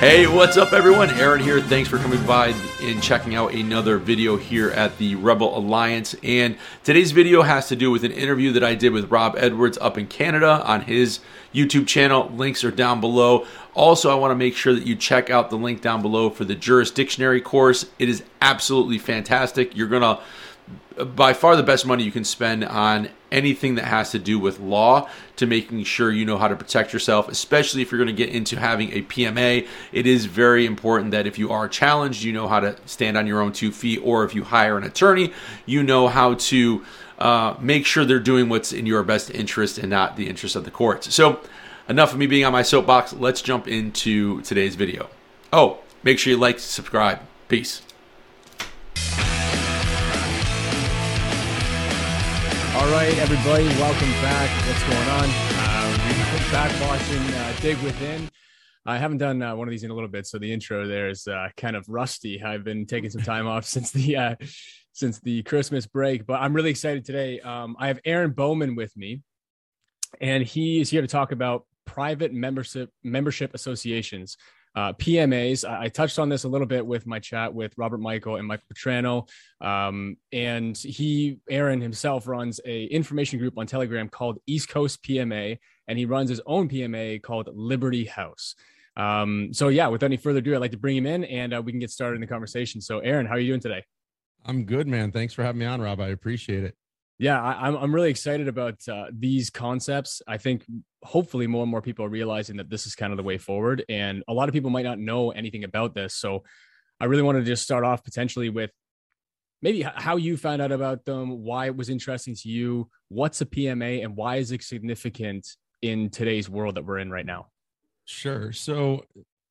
Hey, what's up, everyone? Aaron here. Thanks for coming by and checking out another video here at the Rebel Alliance. And today's video has to do with an interview that I did with Rob Edwards up in Canada on his YouTube channel. Links are down below. Also, I want to make sure that you check out the link down below for the Jurisdictionary course. It is absolutely fantastic. You're going to by far the best money you can spend on anything that has to do with law to making sure you know how to protect yourself, especially if you're going to get into having a PMA. It is very important that if you are challenged, you know how to stand on your own two feet, or if you hire an attorney, you know how to uh, make sure they're doing what's in your best interest and not the interest of the courts. So, enough of me being on my soapbox. Let's jump into today's video. Oh, make sure you like, subscribe. Peace. All right, everybody, welcome back. What's going on? Uh, we're back watching uh, Dig Within. I haven't done uh, one of these in a little bit, so the intro there is uh, kind of rusty. I've been taking some time off since the uh, since the Christmas break, but I'm really excited today. Um, I have Aaron Bowman with me, and he is here to talk about private membership membership associations uh, PMAs. I, I, touched on this a little bit with my chat with Robert Michael and Michael Petrano. Um, and he, Aaron himself, runs a information group on Telegram called East Coast PMA, and he runs his own PMA called Liberty House. Um, so yeah, without any further ado, I'd like to bring him in and uh, we can get started in the conversation. So Aaron, how are you doing today? I'm good, man. Thanks for having me on, Rob. I appreciate it. Yeah, I, am I'm really excited about uh, these concepts. I think hopefully more and more people are realizing that this is kind of the way forward, and a lot of people might not know anything about this. So, I really wanted to just start off potentially with maybe how you found out about them, why it was interesting to you, what's a PMA, and why is it significant in today's world that we're in right now. Sure. So,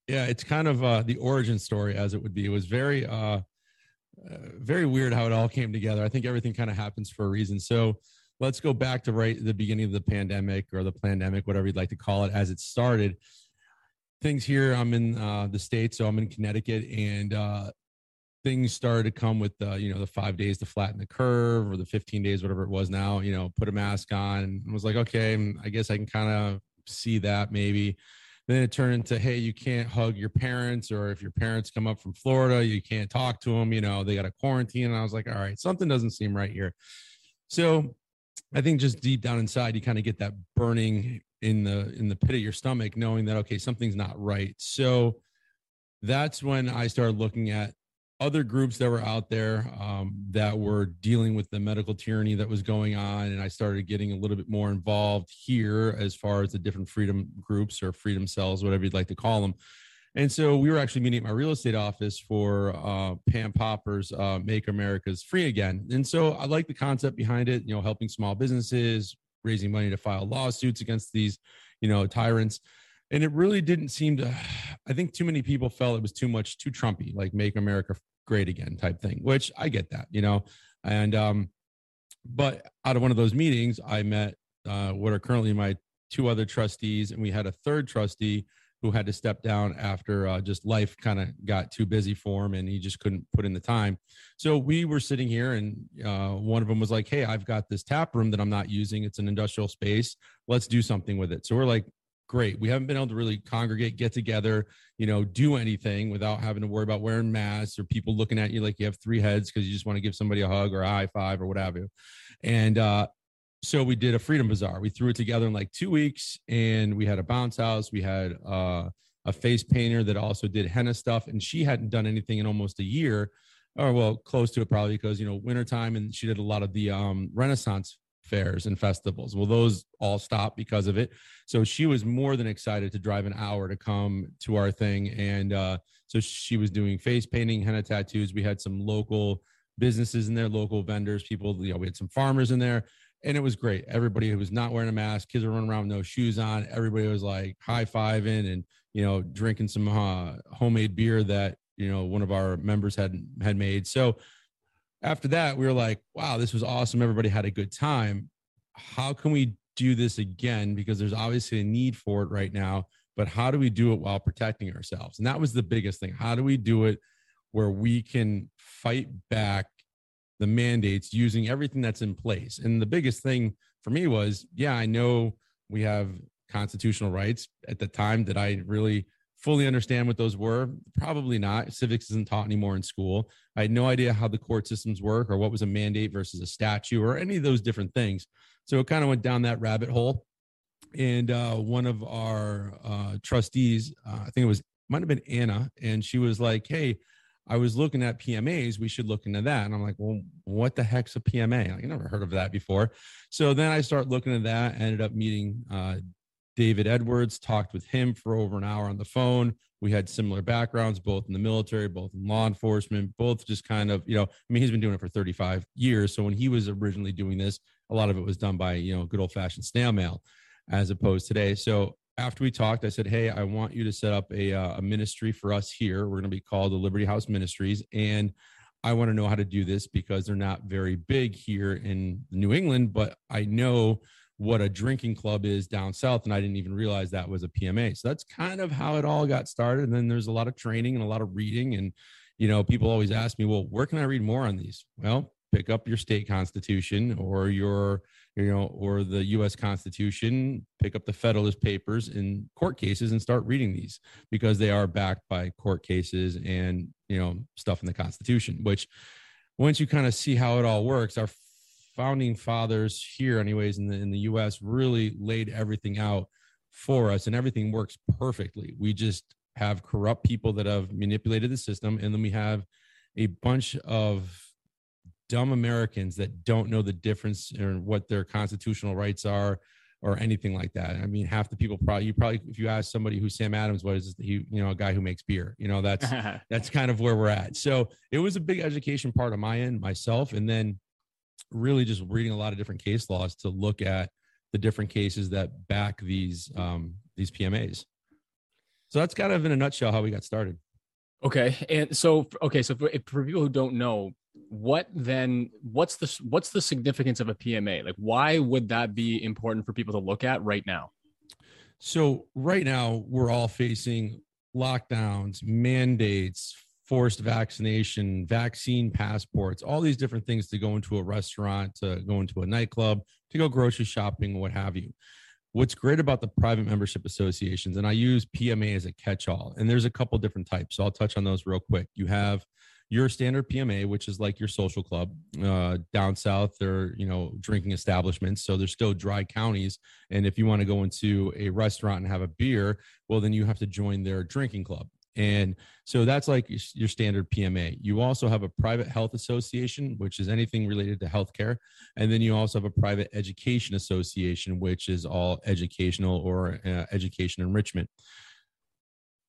yeah, it's kind of uh, the origin story, as it would be. It was very. Uh, uh, very weird how it all came together. I think everything kind of happens for a reason. So let's go back to right the beginning of the pandemic or the pandemic, whatever you'd like to call it, as it started. Things here, I'm in uh, the states, so I'm in Connecticut, and uh, things started to come with the you know the five days to flatten the curve or the 15 days, whatever it was now. You know, put a mask on, and was like, okay, I guess I can kind of see that maybe then it turned into hey you can't hug your parents or if your parents come up from florida you can't talk to them you know they got a quarantine. And i was like all right something doesn't seem right here. So i think just deep down inside you kind of get that burning in the in the pit of your stomach knowing that okay something's not right. So that's when i started looking at other groups that were out there um, that were dealing with the medical tyranny that was going on and i started getting a little bit more involved here as far as the different freedom groups or freedom cells whatever you'd like to call them and so we were actually meeting at my real estate office for uh, pam popper's uh, make americans free again. And so i like the concept behind it you know helping small businesses raising money to file lawsuits against these you know tyrants. And it really didn't seem to i think too many people felt it was too much too trumpy like make america great again type thing, which I get that, you know. And um, but out of one of those meetings, I met uh, what are currently my two other trustees, and we had a third trustee who had to step down after uh, just life kind of got too busy for him and he just couldn't put in the time. So we were sitting here and uh, one of them was like, Hey, I've got this tap room that I'm not using. It's an industrial space. Let's do something with it. So we're like, great. We haven't been able to really congregate, get together, you know, do anything without having to worry about wearing masks or people looking at you like you have three heads because you just want to give somebody a hug or a high five or whatever. And uh, so we did a freedom bazaar. We threw it together in like two weeks, and we had a bounce house. We had uh, a face painter that also did henna stuff, and she hadn't done anything in almost a year, or well, close to it probably because you know wintertime, and she did a lot of the um, Renaissance fairs and festivals. Well, those all stopped because of it. So she was more than excited to drive an hour to come to our thing. And uh, so she was doing face painting, henna tattoos. We had some local businesses in there, local vendors, people, you know, we had some farmers in there. And it was great. Everybody who was not wearing a mask, kids were running around with no shoes on. Everybody was like high fiving and, you know, drinking some uh, homemade beer that, you know, one of our members had had made. So after that, we were like, wow, this was awesome. Everybody had a good time. How can we do this again? Because there's obviously a need for it right now, but how do we do it while protecting ourselves? And that was the biggest thing. How do we do it where we can fight back the mandates using everything that's in place? And the biggest thing for me was, yeah, I know we have constitutional rights at the time that I really fully understand what those were? Probably not. Civics isn't taught anymore in school. I had no idea how the court systems work or what was a mandate versus a statute or any of those different things. So it kind of went down that rabbit hole. And uh, one of our uh, trustees, uh, I think it was, might have been Anna, and she was like, Hey, I was looking at PMAs. We should look into that. And I'm like, well, what the heck's a PMA? I never heard of that before. So then I start looking at that. Ended up meeting uh, David Edwards, talked with him for over an hour on the phone. We had similar backgrounds, both in the military, both in law enforcement, both just kind of, you know, I mean, he's been doing it for 35 years. So when he was originally doing this, a lot of it was done by, you know, good old fashioned snail mail as opposed today. So after we talked, I said, Hey, I want you to set up a, uh, a ministry for us here. We're going to be called the Liberty House Ministries. And I want to know how to do this because they're not very big here in New England, but I know what a drinking club is down south and i didn't even realize that was a pma so that's kind of how it all got started and then there's a lot of training and a lot of reading and you know people always ask me well where can i read more on these? Well pick up your state constitution or your you know or the us constitution pick up the federalist papers in court cases and start reading these because they are backed by court cases and you know stuff in the constitution which once you kind of see how it all works our founding fathers here, anyways, in the in the U.S., really laid everything out for us, and everything works perfectly. We just have corrupt people that have manipulated the system, and then we have a bunch of dumb Americans that don't know the difference or what their constitutional rights are or anything like that. I mean, half the people probably you probably if you ask somebody who Sam Adams, was, he? You know, a guy who makes beer. You know, that's that's kind of where we're at. So it was a big education part of my end myself, and then really just reading a lot of different case laws to look at the different cases that back these um, these PMAs. So that's kind of in a nutshell how we got started. Okay, and so okay, so for, for people who don't know, what then? What's the what's the significance of a PMA? Like, why would that be important for people to look at right now? So right now we're all facing lockdowns, mandates, forced vaccination, vaccine passports, all these different things to go into a restaurant, to go into a nightclub, to go grocery shopping, what have you. What's great about the private membership associations, and I use PMA as a catch all, and there's a couple different types. So I'll touch on those real quick. You have your standard PMA, which is like your social club. Uh, down south, they're you know drinking establishments, so there's still dry counties. And if you want to go into a restaurant and have a beer, well, then you have to join their drinking club. And so that's like your standard PMA. You also have a private health association, which is anything related to healthcare. And then you also have a private education association, which is all educational or uh, education enrichment.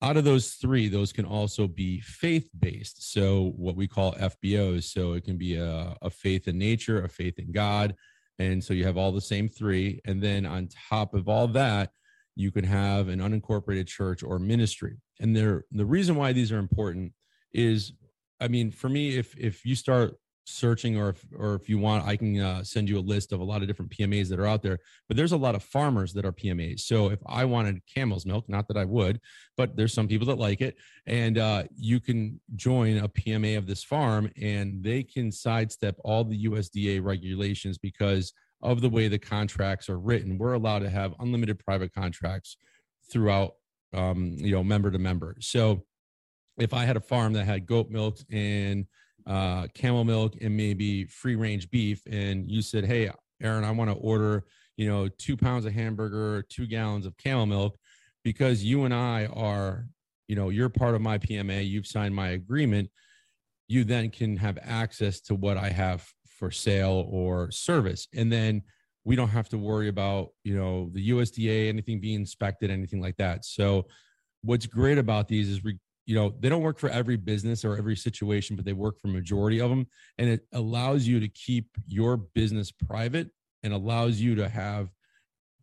Out of those three, those can also be faith based. So, what we call FBOs. So, it can be a, a faith in nature, a faith in God. And so, you have all the same three. And then on top of all that, you can have an unincorporated church or ministry. And there, the reason why these are important is, I mean, for me, if if you start searching or if, or if you want i can uh, send you a list of a lot of different pmas that are out there but there's a lot of farmers that are pmas so if i wanted camel's milk not that i would but there's some people that like it and uh, you can join a pma of this farm and they can sidestep all the usda regulations because of the way the contracts are written. We're allowed to have unlimited private contracts throughout, um, you know, member to member. So if I had a farm that had goat milk and uh, camel milk and maybe free range beef, and you said, "Hey, Aaron, I want to order, you know, two pounds of hamburger, two gallons of camel milk," because you and I are, you know, you're part of my PMA. You've signed my agreement. You then can have access to what I have for sale or service. And then we don't have to worry about, you know, the USDA, anything being inspected, anything like that. So what's great about these is we, you know, they don't work for every business or every situation, but they work for majority of them. And it allows you to keep your business private and allows you to have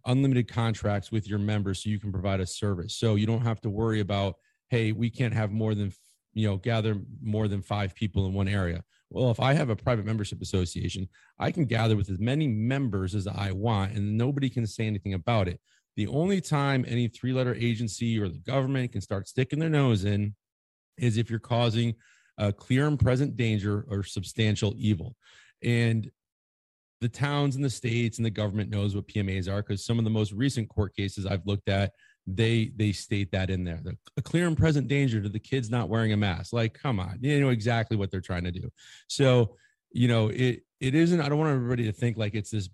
unlimited contracts with your members so you can provide a service. So you don't have to worry about, hey, we can't have more than, you know, gather more than five people in one area well, if I have a private membership association, I can gather with as many members as I want and nobody can say anything about it. The only time any three letter agency or the government can start sticking their nose in is if you're causing a clear and present danger or substantial evil. And the towns and the states and the government knows what PMAs are because some of the most recent court cases I've looked at, they they state that in there. The, a clear and present danger to the kids not wearing a mask. Like, come on, you know exactly what they're trying to do. So, you know, it it isn't. I don't want everybody to think like it's this,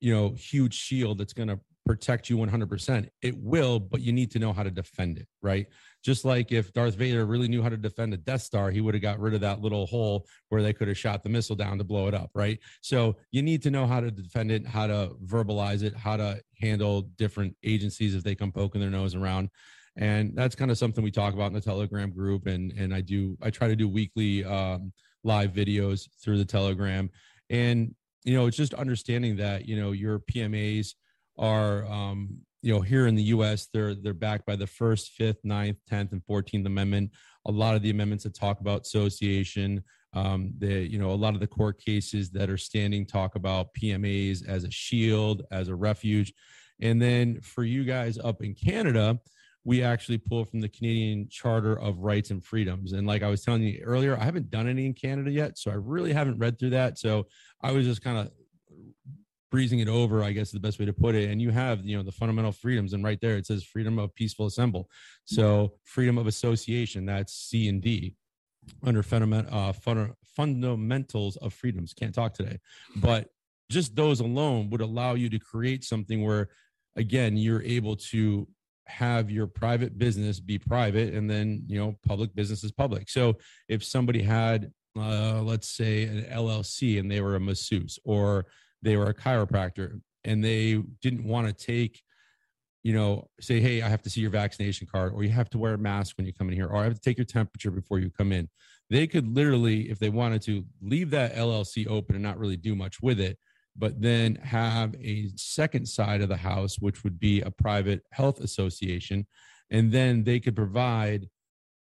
you know, huge shield that's going to protect you 100%. It will, but you need to know how to defend it, right? Just like if Darth Vader really knew how to defend a Death Star, he would have got rid of that little hole where they could have shot the missile down to blow it up, right? So you need to know how to defend it, how to verbalize it, how to handle different agencies if they come poking their nose around. And that's kind of something we talk about in the Telegram group. And and I do I try to do weekly um, live videos through the Telegram. And you know, it's just understanding that you know your PMAs are um, you know, here in the U.S., they're they're backed by the First, Fifth, Ninth, Tenth, and Fourteenth Amendment. A lot of the amendments that talk about association, um, the you know, a lot of the court cases that are standing talk about PMAs as a shield, as a refuge, and then for you guys up in Canada, we actually pull from the Canadian Charter of Rights and Freedoms. And like I was telling you earlier, I haven't done any in Canada yet, so I really haven't read through that. So I was just kind of breezing it over, I guess is the best way to put it. And you have, you know, the fundamental freedoms, and right there it says freedom of peaceful assemble. So freedom of association, that's C and D under fundament, uh, fun, fundamentals of freedoms. Can't talk today, but just those alone would allow you to create something where, again, you're able to have your private business be private and then you know public business is public so if somebody had uh, let's say an llc and they were a masseuse or they were a chiropractor and they didn't want to take you know say hey i have to see your vaccination card or you have to wear a mask when you come in here or i have to take your temperature before you come in. They could literally if they wanted to leave that llc open and not really do much with it but then have a second side of the house which would be a private health association and then they could provide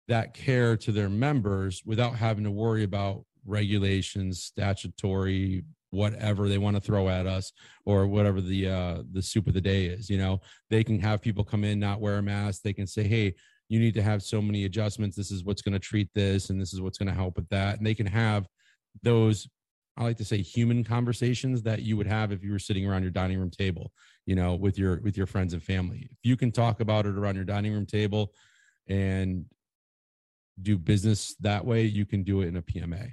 that care to their members without having to worry about regulations statutory whatever they want to throw at us or whatever the uh the soup of the day is you know? They can have people come in not wear a mask. They can say hey you need to have so many adjustments. This is what's going to treat this and this is what's going to help with that. And they can have those i like to say human conversations that you would have if you were sitting around your dining room table you know with your with your friends and family. If you can talk about it around your dining room table and do business that way you can do it in a pma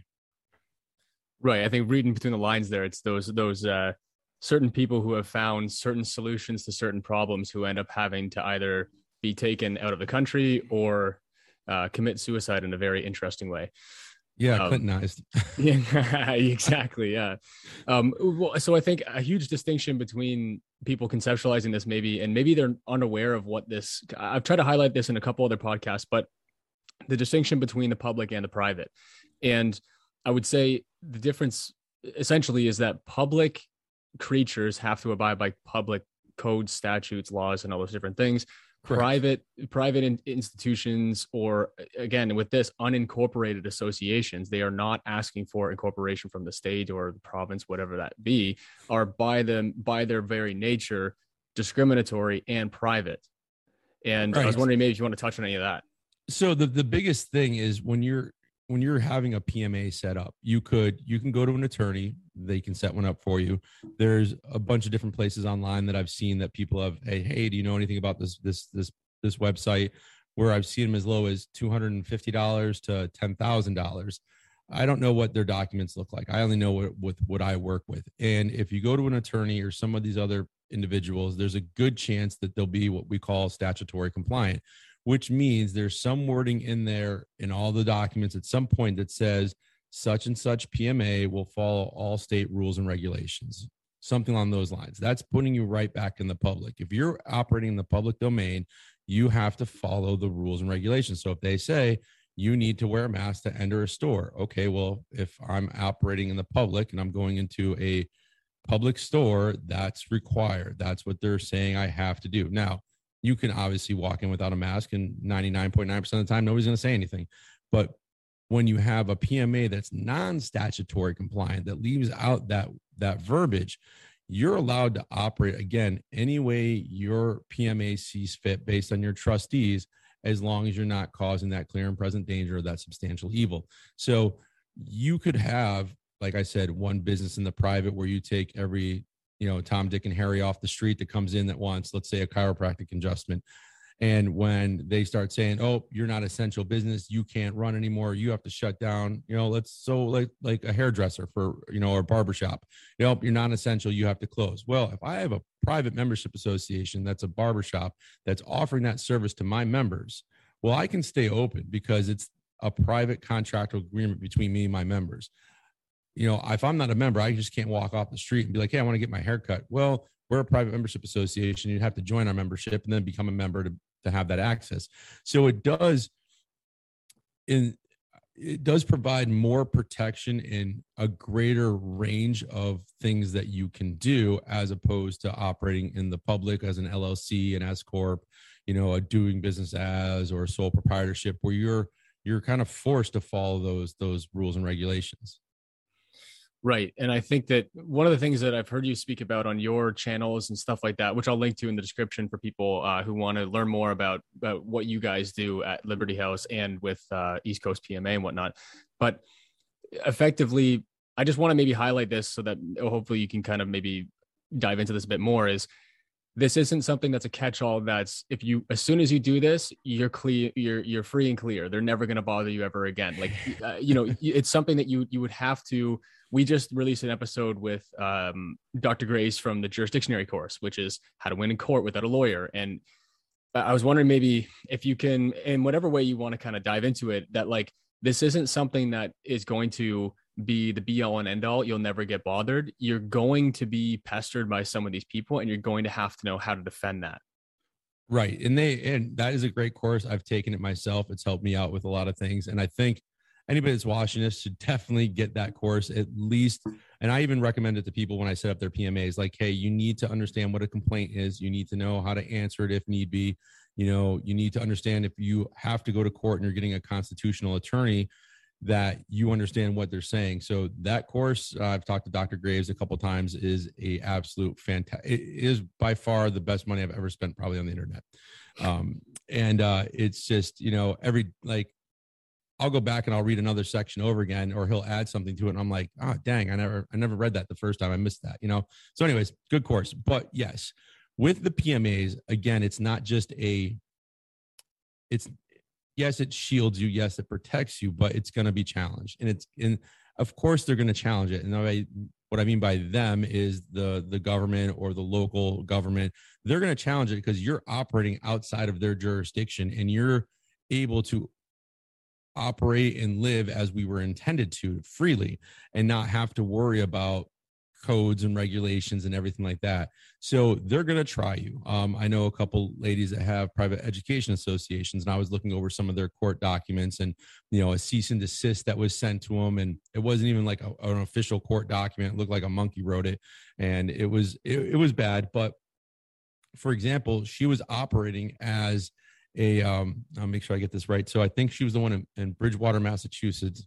Right. I think reading between the lines there, it's those those uh, certain people who have found certain solutions to certain problems who end up having to either be taken out of the country or uh, commit suicide in a very interesting way. Yeah, um, Clintonized. yeah, exactly. Yeah. Um, well, so I think a huge distinction between people conceptualizing this, maybe, and maybe they're unaware of what this. I've tried to highlight this in a couple other podcasts, but the distinction between the public and the private, and I would say the difference essentially is that public creatures have to abide by public codes, statutes, laws, and all those different things. Correct. Private private in, institutions, or again with this unincorporated associations, they are not asking for incorporation from the state or the province, whatever that be, are by them by their very nature discriminatory and private. And right. I was wondering maybe if you want to touch on any of that. So the the biggest thing is when you're when you're having a PMA set up, you could you can go to an attorney, they can set one up for you. There's a bunch of different places online that I've seen that people have, hey, hey, do you know anything about this this this this website? Where I've seen them as low as two hundred and fifty dollars to ten thousand dollars. I don't know what their documents look like. I only know what with what I work with. And if you go to an attorney or some of these other individuals, there's a good chance that they'll be what we call statutory compliant, which means there's some wording in there in all the documents at some point that says such and such PMA will follow all state rules and regulations, something along those lines. That's putting you right back in the public. If you're operating in the public domain, you have to follow the rules and regulations. So if they say you need to wear a mask to enter a store, okay, well, if I'm operating in the public and I'm going into a public store, that's required. That's what they're saying I have to do. Now, you can obviously walk in without a mask and 99.9% of the time nobody's going to say anything. But when you have a pma that's non-statutory compliant that leaves out that that verbiage you're allowed to operate again any way your pma sees fit based on your trustees as long as you're not causing that clear and present danger or that substantial evil. So you could have like i said one business in the private where you take every you know Tom, Dick, and Harry off the street that comes in that wants, let's say, a chiropractic adjustment, And when they start saying, "Oh, you're not essential business, you can't run anymore, you have to shut down," you know, let's so like like a hairdresser for you know or barbershop, you know, you're not essential, you have to close. Well, if I have a private membership association that's a barbershop that's offering that service to my members, well, I can stay open because it's a private contractual agreement between me and my members. You know, if I'm not a member, I just can't walk off the street and be like, "Hey, I want to get my hair cut." Well, we're a private membership association. You'd have to join our membership and then become a member to to have that access. So it does in it does provide more protection in a greater range of things that you can do as opposed to operating in the public as an LLC, an S corp, you know, a doing business as or sole proprietorship where you're you're kind of forced to follow those those rules and regulations. Right. And I think that one of the things that I've heard you speak about on your channels and stuff like that, which I'll link to in the description for people uh, who want to learn more about, about what you guys do at Liberty House and with uh, East Coast PMA and whatnot. But effectively, I just want to maybe highlight this so that hopefully you can kind of maybe dive into this a bit more is this isn't something that's a catch-all that's if you as soon as you do this you're clear you're you're free and clear. They're never going to bother you ever again. Like uh, you know it's something that you you would have to we just released an episode with um, dr graves from the jurisdictionary course which is how to win in court without a lawyer. And i was wondering maybe if you can in whatever way you want to kind of dive into it that like this isn't something that is going to be the be all and end all. You'll never get bothered. You're going to be pestered by some of these people, and you're going to have to know how to defend that. Right. And they, and that is a great course. I've taken it myself. It's helped me out with a lot of things. And I think anybody that's watching this should definitely get that course at least. And I even recommend it to people when I set up their PMAs like, hey, you need to understand what a complaint is. You need to know how to answer it if need be. You know, you need to understand if you have to go to court and you're getting a constitutional attorney that you understand what they're saying. So that course, uh, I've talked to Dr. Graves a couple times, is a absolute fantastic. It is by far the best money I've ever spent, probably on the internet. Um, and uh, it's just you know every like I'll go back and I'll read another section over again, or he'll add something to it, and I'm like, oh dang, I never I never read that the first time. I missed that, you know. So, anyways, good course. But yes, with the PMAs, again, it's not just a it's yes, it shields you. Yes, it protects you, but it's going to be challenged. And it's, and of course, they're going to challenge it. And I, what I mean by them is the the government or the local government. They're going to challenge it because you're operating outside of their jurisdiction and you're able to operate and live as we were intended to freely and not have to worry about codes and regulations and everything like that. So they're going to try you. Um, I know a couple ladies that have private education associations, and I was looking over some of their court documents and, you know, a cease and desist that was sent to them. And it wasn't even like a, an official court document. It looked like a monkey wrote it. And it was, it, it was bad. But for example, she was operating as a, um, I'll make sure I get this right. So I think she was the one in, in Bridgewater, Massachusetts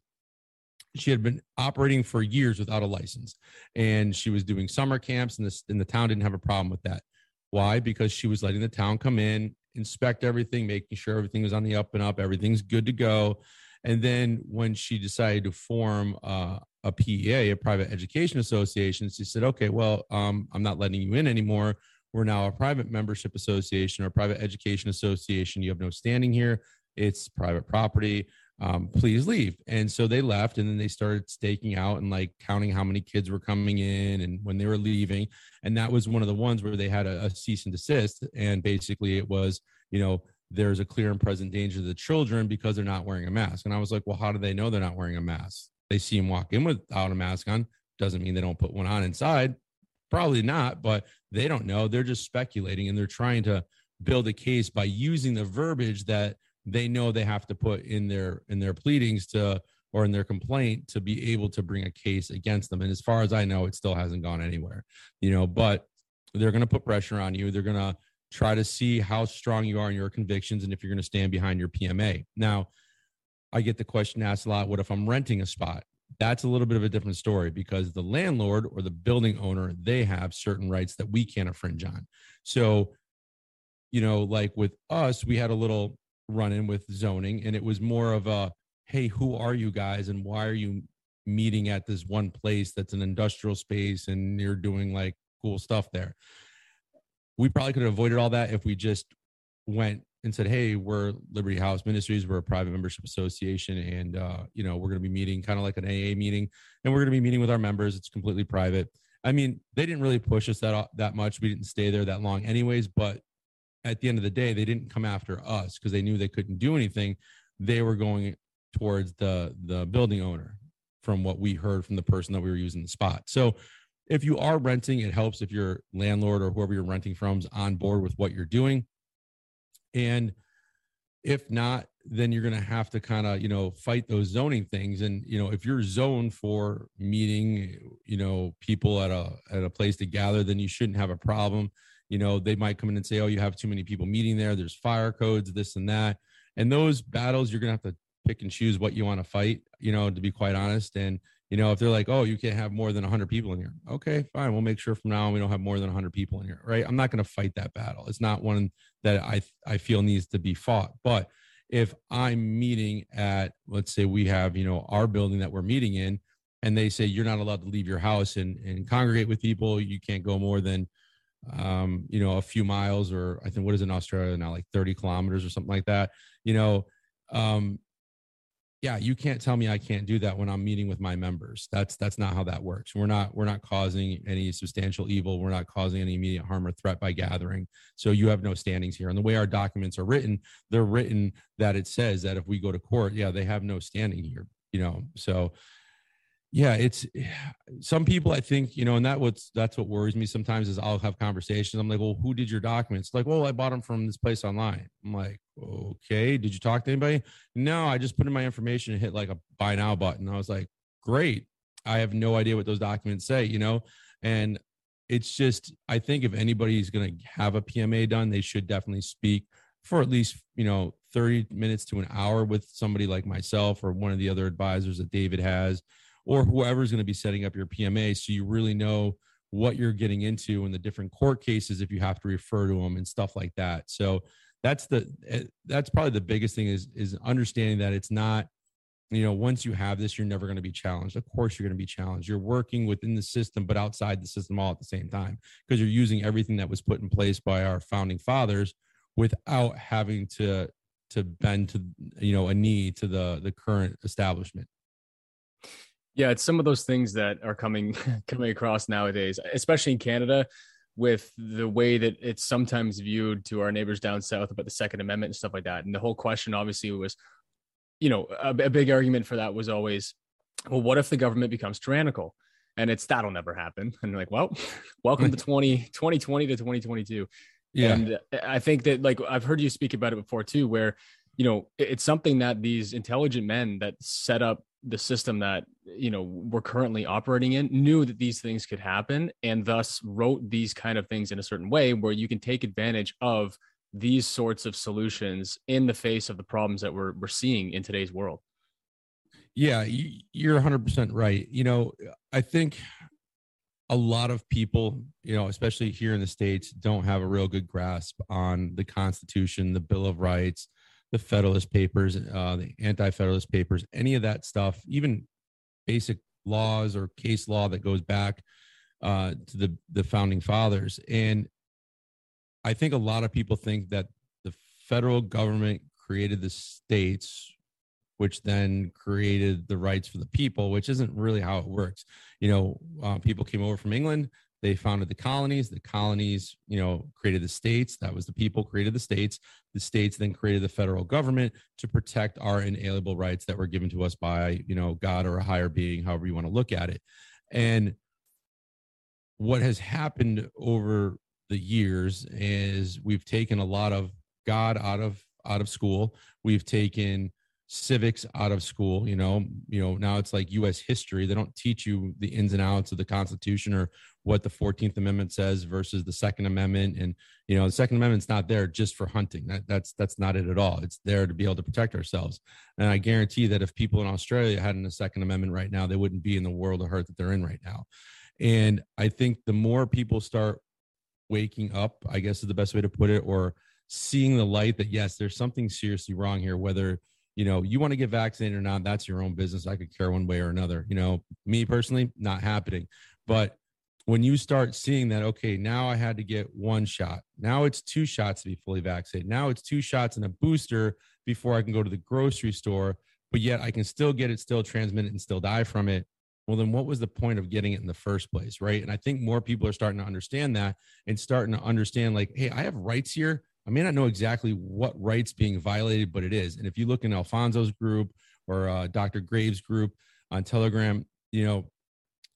she had been operating for years without a license and she was doing summer camps and and the town didn't have a problem with that why because she was letting the town come in inspect everything making sure everything was on the up and up everything's good to go and then when she decided to form uh, a PEA, a private education association, she said, okay, well, um, I'm not letting you in anymore. We're now a private membership association or private education association. You have no standing here. It's private property um, please leave. And so they left and then they started staking out and like counting how many kids were coming in and when they were leaving. And that was one of the ones where they had a, a cease and desist. And basically it was, you know, there's a clear and present danger to the children because they're not wearing a mask. And I was like, well, how do they know they're not wearing a mask? They see them walk in without a mask on. Doesn't mean they don't put one on inside. Probably not, but they don't know. They're just speculating and they're trying to build a case by using the verbiage that they know they have to put in their in their pleadings to or in their complaint to be able to bring a case against them. And as far as i know it still hasn't gone anywhere you know but they're going to put pressure on you. They're going to try to see how strong you are in your convictions and if you're going to stand behind your pma now i get the question asked a lot what if i'm renting a spot? That's a little bit of a different story because the landlord or the building owner they have certain rights that we can't infringe on. So you know like with us we had a little run in with zoning and it was more of a hey who are you guys and why are you meeting at this one place that's an industrial space and you're doing like cool stuff there we probably could have avoided all that if we just went and said, "Hey, we're Liberty House Ministries. We're a private membership association, and uh, you know, we're going to be meeting kind of like an AA meeting, and we're going to be meeting with our members. It's completely private." I mean, they didn't really push us that that much. We didn't stay there that long, anyways. But at the end of the day, they didn't come after us because they knew they couldn't do anything. They were going towards the the building owner, from what we heard from the person that we were using the spot. So if you are renting, it helps if your landlord or whoever you're renting from is on board with what you're doing. And if not, then you're going to have to kind of, you know, fight those zoning things. And, you know, if you're zoned for meeting, you know, people at a, at a place to gather, then you shouldn't have a problem. You know, they might come in and say, oh, you have too many people meeting there. There's fire codes, this and that. And those battles, you're to have to pick and choose what you want to fight, you know, to be quite honest. And, you know, if they're like, oh, you can't have more than 100 people in here. Okay, fine. We'll make sure from now on we don't have more than 100 people in here, right? I'm not going to fight that battle. It's not one that I I feel needs to be fought. But if I'm meeting at, let's say we have, you know, our building that we're meeting in, and they say you're not allowed to leave your house and, and congregate with people, you can't go more than, um, you know, a few miles or I think what is in Australia now, like 30 kilometers or something like that. You know, um, yeah you can't tell me i can't do that when i'm meeting with my members. That's that's not how that works. We're not we're not causing any substantial evil. We're not causing any immediate harm or threat by gathering. So you have no standings here. And the way our documents are written they're written that it says that if we go to court yeah they have no standing here you know. So yeah it's some people i think you know and that what's that's what worries me sometimes is i'll have conversations. I'm like well who did your documents? Like well i bought them from this place online. I'm like okay did you talk to anybody? No i just put in my information and hit like a buy now button. I was like great. I have no idea what those documents say you know? And it's just i think if anybody's going to have a pma done they should definitely speak for at least you know 30 minutes to an hour with somebody like myself or one of the other advisors that david has or whoever's going to be setting up your PMA so you really know what you're getting into in the different court cases if you have to refer to them and stuff like that. So that's the eh, that's probably the biggest thing is is understanding that it's not you know once you have this you're never going to be challenged. Of course you're going to be challenged. You're working within the system but outside the system all at the same time because you're using everything that was put in place by our founding fathers without having to to bend to you know a knee to the the current establishment yeah, it's some of those things that are coming coming across nowadays, especially in Canada, with the way that it's sometimes viewed to our neighbors down south about the Second Amendment and stuff like that. And the whole question, obviously, was, you know, a, a big argument for that was always, well, what if the government becomes tyrannical? And it's that'll never happen. And like, well, welcome to 20, 2020 to 2022. Yeah. And I think that like I've heard you speak about it before too, where you know it's something that these intelligent men that set up the system that you know we're currently operating in knew that these things could happen and thus wrote these kind of things in a certain way where you can take advantage of these sorts of solutions in the face of the problems that we're, we're seeing in today's world. Yeah you're 100% right. You know i think a lot of people you know especially here in the states don't have a real good grasp on the constitution the bill of rights the Federalist Papers, uh, the Anti-Federalist Papers, any of that stuff, even basic laws or case law that goes back uh, to the the founding fathers. And I think a lot of people think that the federal government created the states, which then created the rights for the people, which isn't really how it works. You know, uh, people came over from England. They founded the colonies. The colonies, you know, created the states. That was the people created the states. The states then created the federal government to protect our inalienable rights that were given to us by, you know, God or a higher being, however you want to look at it. And what has happened over the years is we've taken a lot of God out of out of school. We've taken civics out of school you know you know now it's like us history. They don't teach you the ins and outs of the constitution or what the 14th amendment says versus the second amendment. And you know the second amendment's not there just for hunting. That, that's that's not it at all. It's there to be able to protect ourselves. And i guarantee that if people in australia hadn't a second amendment right now they wouldn't be in the world of hurt that they're in right now. And i think the more people start waking up i guess is the best way to put it or seeing the light that yes there's something seriously wrong here whether you know, you want to get vaccinated or not, that's your own business. I could care one way or another. You know, me personally, not happening. But when you start seeing that, okay, now I had to get one shot. Now it's two shots to be fully vaccinated. Now it's two shots and a booster before I can go to the grocery store, but yet I can still get it, still transmit it, and still die from it. Well, then what was the point of getting it in the first place? Right. And I think more people are starting to understand that and starting to understand, like, hey, I have rights here. I may not know exactly what rights being violated, but it is. And if you look in Alfonso's group or uh, Dr. Graves' group on Telegram, you know,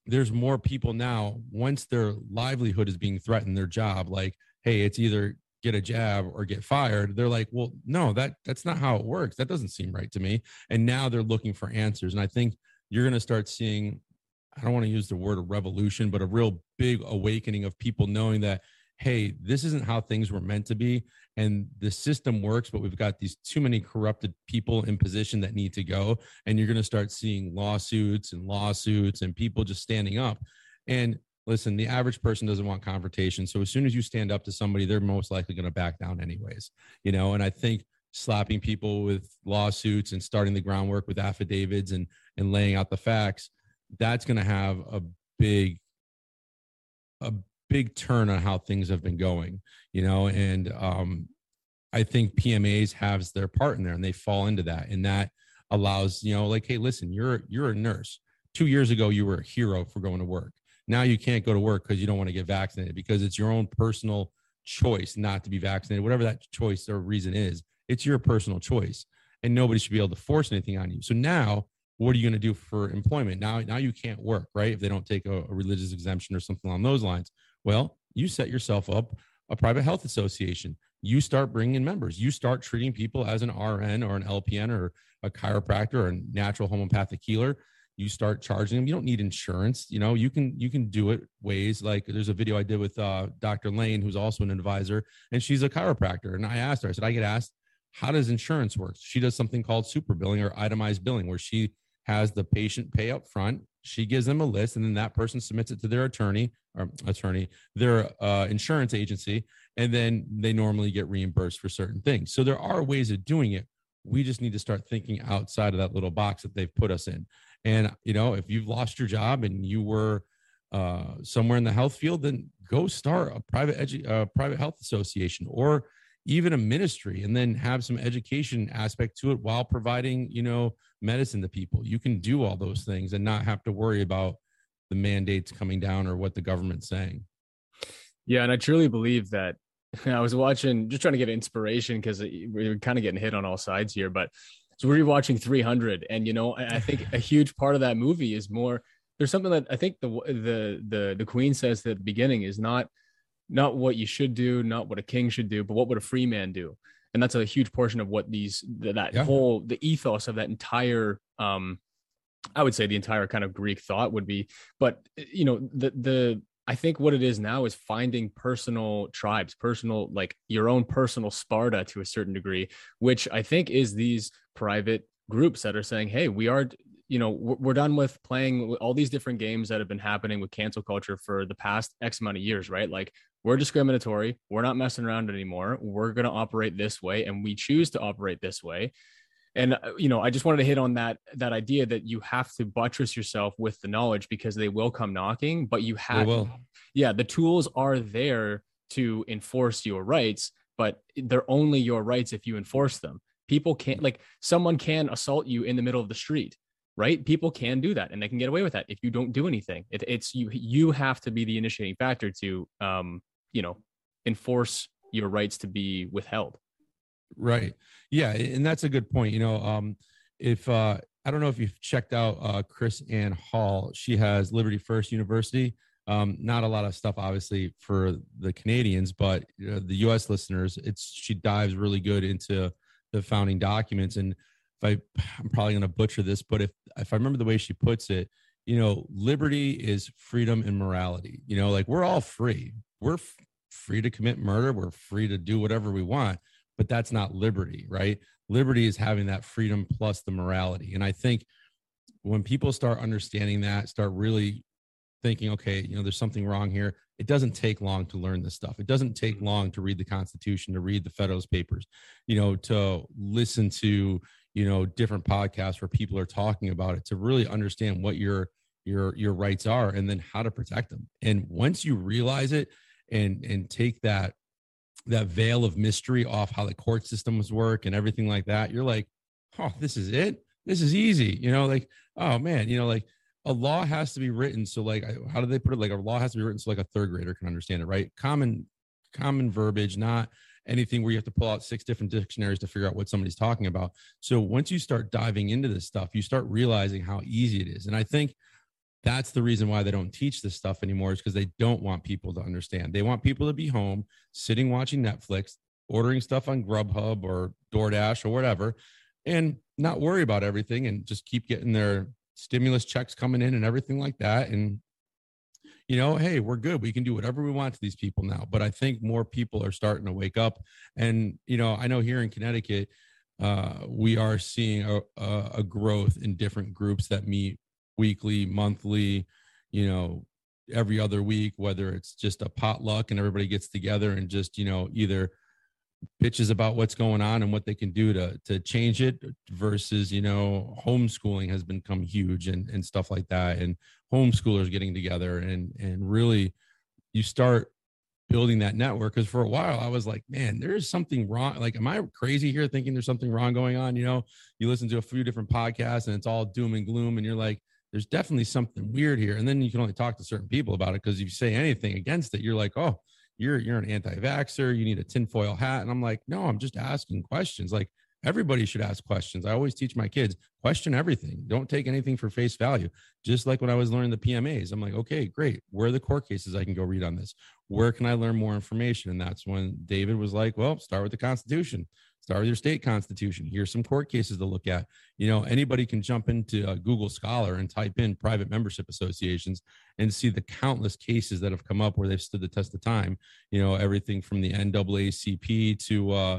there's more people now once their livelihood is being threatened their job like hey it's either get a jab or get fired they're like well no that that's not how it works that doesn't seem right to me and now they're looking for answers and i think you're going to start seeing i don't want to use the word revolution but a real big awakening of people knowing that hey this isn't how things were meant to be and the system works but we've got these too many corrupted people in position that need to go and you're going to start seeing lawsuits and lawsuits and people just standing up. And listen the average person doesn't want confrontation so as soon as you stand up to somebody they're most likely going to back down anyways you know? And i think slapping people with lawsuits and starting the groundwork with affidavits and and laying out the facts that's going to have a big a big turn on how things have been going, you know, and um, I think PMAs has their part in there and they fall into that. And that allows, you know, like, hey, listen, you're you're a nurse. Two years ago, you were a hero for going to work. Now you can't go to work because you don't want to get vaccinated because it's your own personal choice not to be vaccinated, whatever that choice or reason is. It's your personal choice. And nobody should be able to force anything on you. So now what are you going to do for employment now now you can't work right if they don't take a, a, religious exemption or something along those lines well, you set yourself up a private health association. You start bringing in members. You start treating people as an RN or an LPN or a chiropractor or a natural homeopathic healer. You start charging them. You don't need insurance. You know, you can you can do it ways like there's a video I did with uh, Dr. Lane, who's also an advisor, and she's a chiropractor. And I asked her, I said, I get asked, how does insurance work? She does something called super billing or itemized billing, where she has the patient pay up front. She gives them a list, and then that person submits it to their attorney or attorney, their uh, insurance agency, and then they normally get reimbursed for certain things. So there are ways of doing it. We just need to start thinking outside of that little box that they've put us in. And you know, if you've lost your job and you were uh, somewhere in the health field, then go start a private edu- uh, private health association or even a ministry and then have some education aspect to it while providing you know medicine to people you can do all those things and not have to worry about the mandates coming down or what the government's saying yeah and i truly believe that i was watching just trying to get inspiration because we're kind of getting hit on all sides here but so we're watching 300 and you know i think a huge part of that movie is more there's something that i think the the the, the queen says at the beginning is not not what you should do, not what a king should do, but what would a free man do? And that's a huge portion of what these that yeah. whole the ethos of that entire um I would say the entire kind of Greek thought would be. But you know, the the I think what it is now is finding personal tribes, personal like your own personal Sparta to a certain degree, which I think is these private groups that are saying, "Hey, we are you know we're done with playing all these different games that have been happening with cancel culture for the past x amount of years right like we're discriminatory. We're not messing around anymore. We're going to operate this way and we choose to operate this way. And uh, you know i just wanted to hit on that that idea that you have to buttress yourself with the knowledge because they will come knocking but you have yeah the tools are there to enforce your rights but they're only your rights if you enforce them. People can't like someone can assault you in the middle of the street right? People can do that and they can get away with that if you don't do anything. It, it's you you have to be the initiating factor to um you know enforce your rights to be withheld right yeah and that's a good point you know um if uh i don't know if you've checked out uh KrisAnne Hall she has liberty first university um not a lot of stuff obviously for the canadians but the us listeners it's she dives really good into the founding documents and if I, I'm probably going to butcher this, but if if I remember the way she puts it, you know, liberty is freedom and morality. You know, like we're all free. We're f- free to commit murder. We're free to do whatever we want, but that's not liberty, right? Liberty is having that freedom plus the morality. And I think when people start understanding that, start really thinking, okay, you know, there's something wrong here. It doesn't take long to learn this stuff. It doesn't take mm-hmm. long to read the Constitution, to read the Federalist Papers, you know, to listen to, you know different podcasts where people are talking about it to really understand what you're your your rights are and then how to protect them and once you realize it and and take that that veil of mystery off how the court systems work and everything like that you're like oh this is it? This is easy you know like oh man you know like a law has to be written so like how do they put it? Like a law has to be written so like a third grader can understand it right? Common common verbiage not anything where you have to pull out six different dictionaries to figure out what somebody's talking about. So once you start diving into this stuff you start realizing how easy it is and i think that's the reason why they don't teach this stuff anymore is because they don't want people to understand. They want people to be home, sitting watching Netflix, ordering stuff on Grubhub or DoorDash or whatever, and not worry about everything and just keep getting their stimulus checks coming in and everything like that. And you know, hey, we're good. We can do whatever we want to these people now. But I think more people are starting to wake up. And you know, I know here in Connecticut, uh, we are seeing a, a, a growth in different groups that meet weekly, monthly, you know, every other week, whether it's just a potluck and everybody gets together and just, you know, either pitches about what's going on and what they can do to to change it versus you know homeschooling has become huge and and stuff like that. And homeschoolers getting together and and really you start building that network. Because for a while i was like man there's something wrong like am i crazy here thinking there's something wrong going on? You know you listen to a few different podcasts and it's all doom and gloom and you're like there's definitely something weird here. And then you can only talk to certain people about it because if you say anything against it, you're like, oh, you're you're an anti-vaxxer, you need a tinfoil hat. And I'm like, no, I'm just asking questions. Like everybody should ask questions. I always teach my kids, question everything. Don't take anything for face value. Just like when I was learning the PMAs, I'm like, okay, great. Where are the court cases I can go read on this? Where can I learn more information? And that's when David was like, well, start with the Constitution start with your state constitution. Here's some court cases to look at. You know anybody can jump into uh, google scholar and type in private membership associations and see the countless cases that have come up where they've stood the test of time. You know everything from the naacp to uh,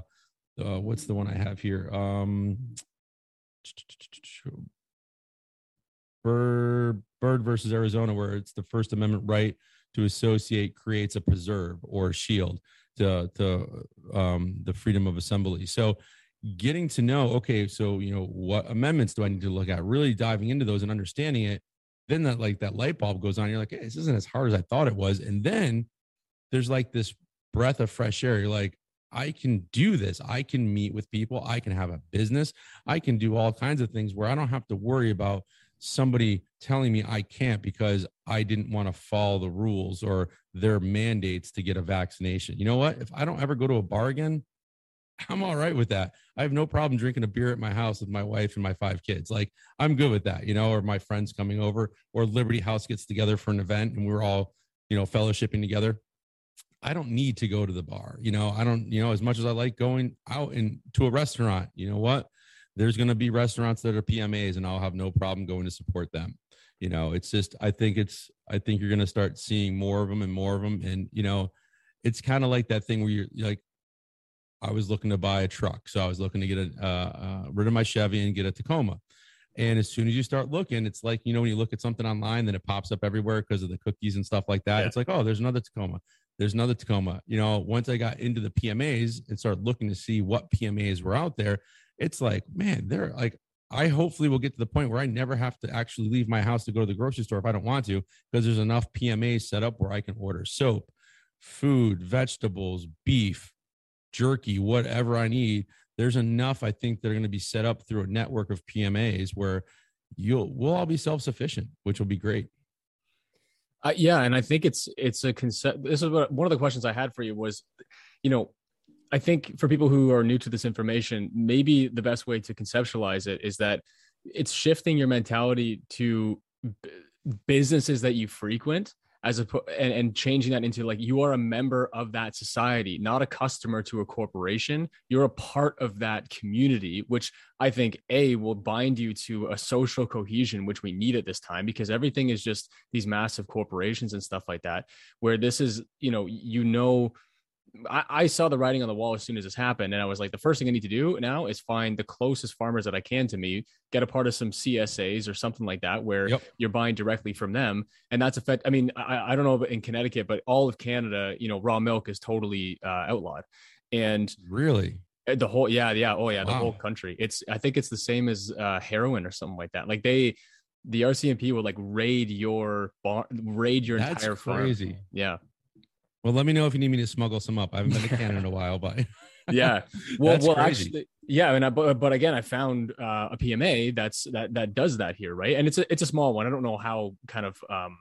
uh what's the one i have here? Um bird Baird versus arizona where it's the first amendment right to associate creates a preserve or shield to, to um, the freedom of assembly. So getting to know, okay, so you know, what amendments do I need to look at? Really diving into those and understanding it. Then that like that light bulb goes on. You're like, hey, this isn't as hard as I thought it was. And then there's like this breath of fresh air. You're like, I can do this. I can meet with people. I can have a business. I can do all kinds of things where I don't have to worry about somebody telling me I can't because I didn't want to follow the rules or their mandates to get a vaccination. You know what? If I don't ever go to a bar again, I'm all right with that. I have no problem drinking a beer at my house with my wife and my five kids. Like I'm good with that, you know, or my friends coming over or Liberty House gets together for an event and we're all, you know, fellowshipping together. I don't need to go to the bar. You know, I don't, you know, as much as I like going out and to a restaurant, you know what? there's going to be restaurants that are PMAs and I'll have no problem going to support them. You know, it's just, I think it's, I think you're going to start seeing more of them and more of them. And, you know, it's kind of like that thing where you're like, I was looking to buy a truck. So I was looking to get a, uh, uh, rid of my Chevy and get a Tacoma. And as soon as you start looking, it's like, you know, when you look at something online, then it pops up everywhere because of the cookies and stuff like that. Yeah. It's like, oh, there's another Tacoma. There's another Tacoma. You know, once I got into the PMAs and started looking to see what PMAs were out there, it's like, man, they're like, I hopefully will get to the point where I never have to actually leave my house to go to the grocery store if I don't want to, because there's enough PMAs set up where I can order soap, food, vegetables, beef, jerky, whatever I need. There's enough, I think, that are going to be set up through a network of PMAs where you'll we'll all be self-sufficient, which will be great. Uh, yeah, and I think it's it's a concept. This is what one of the questions I had for you was, you know, I think for people who are new to this information, maybe the best way to conceptualize it is that it's shifting your mentality to b- businesses that you frequent as a and, and changing that into like you are a member of that society not a customer to a corporation. You're a part of that community which i think a will bind you to a social cohesion which we need at this time because everything is just these massive corporations and stuff like that where this is you know you know I, I, saw the writing on the wall as soon as this happened, and I was like, the first thing I need to do now is find the closest farmers that I can to me, get a part of some CSAs or something like that, where yep. you're buying directly from them, and that's effect. I mean, I, I don't know in Connecticut, but all of Canada, you know, raw milk is totally uh, outlawed, and really uh, the whole yeah yeah oh yeah wow. the whole country. It's I think it's the same as uh, heroin or something like that. Like they the RCMP will like raid your bar, raid your That's entire farm. crazy. Yeah. Well, let me know if you need me to smuggle some up. I haven't been to Canada in a while, but Yeah. Well, well, crazy. actually, yeah. And I, but, but again, I found uh, a PMA that's that that does that here, right? And it's a it's a small one. I don't know how kind of um,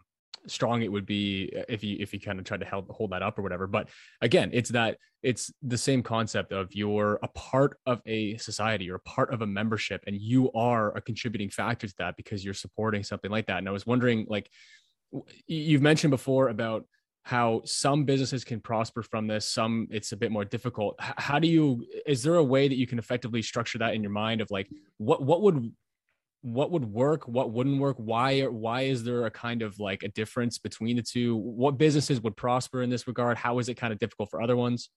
strong it would be if you if you kind of tried to help hold that up or whatever. But again, it's that it's the same concept of you're a part of a society, you're a part of a membership, and you are a contributing factor to that because you're supporting something like that. And I was wondering, like, you've mentioned before about how some businesses can prosper from this some it's a bit more difficult. How do you is there a way that you can effectively structure that in your mind of like what what would what would work what wouldn't work? Why why is there a kind of like a difference between the two? What businesses would prosper in this regard? How is it kind of difficult for other ones?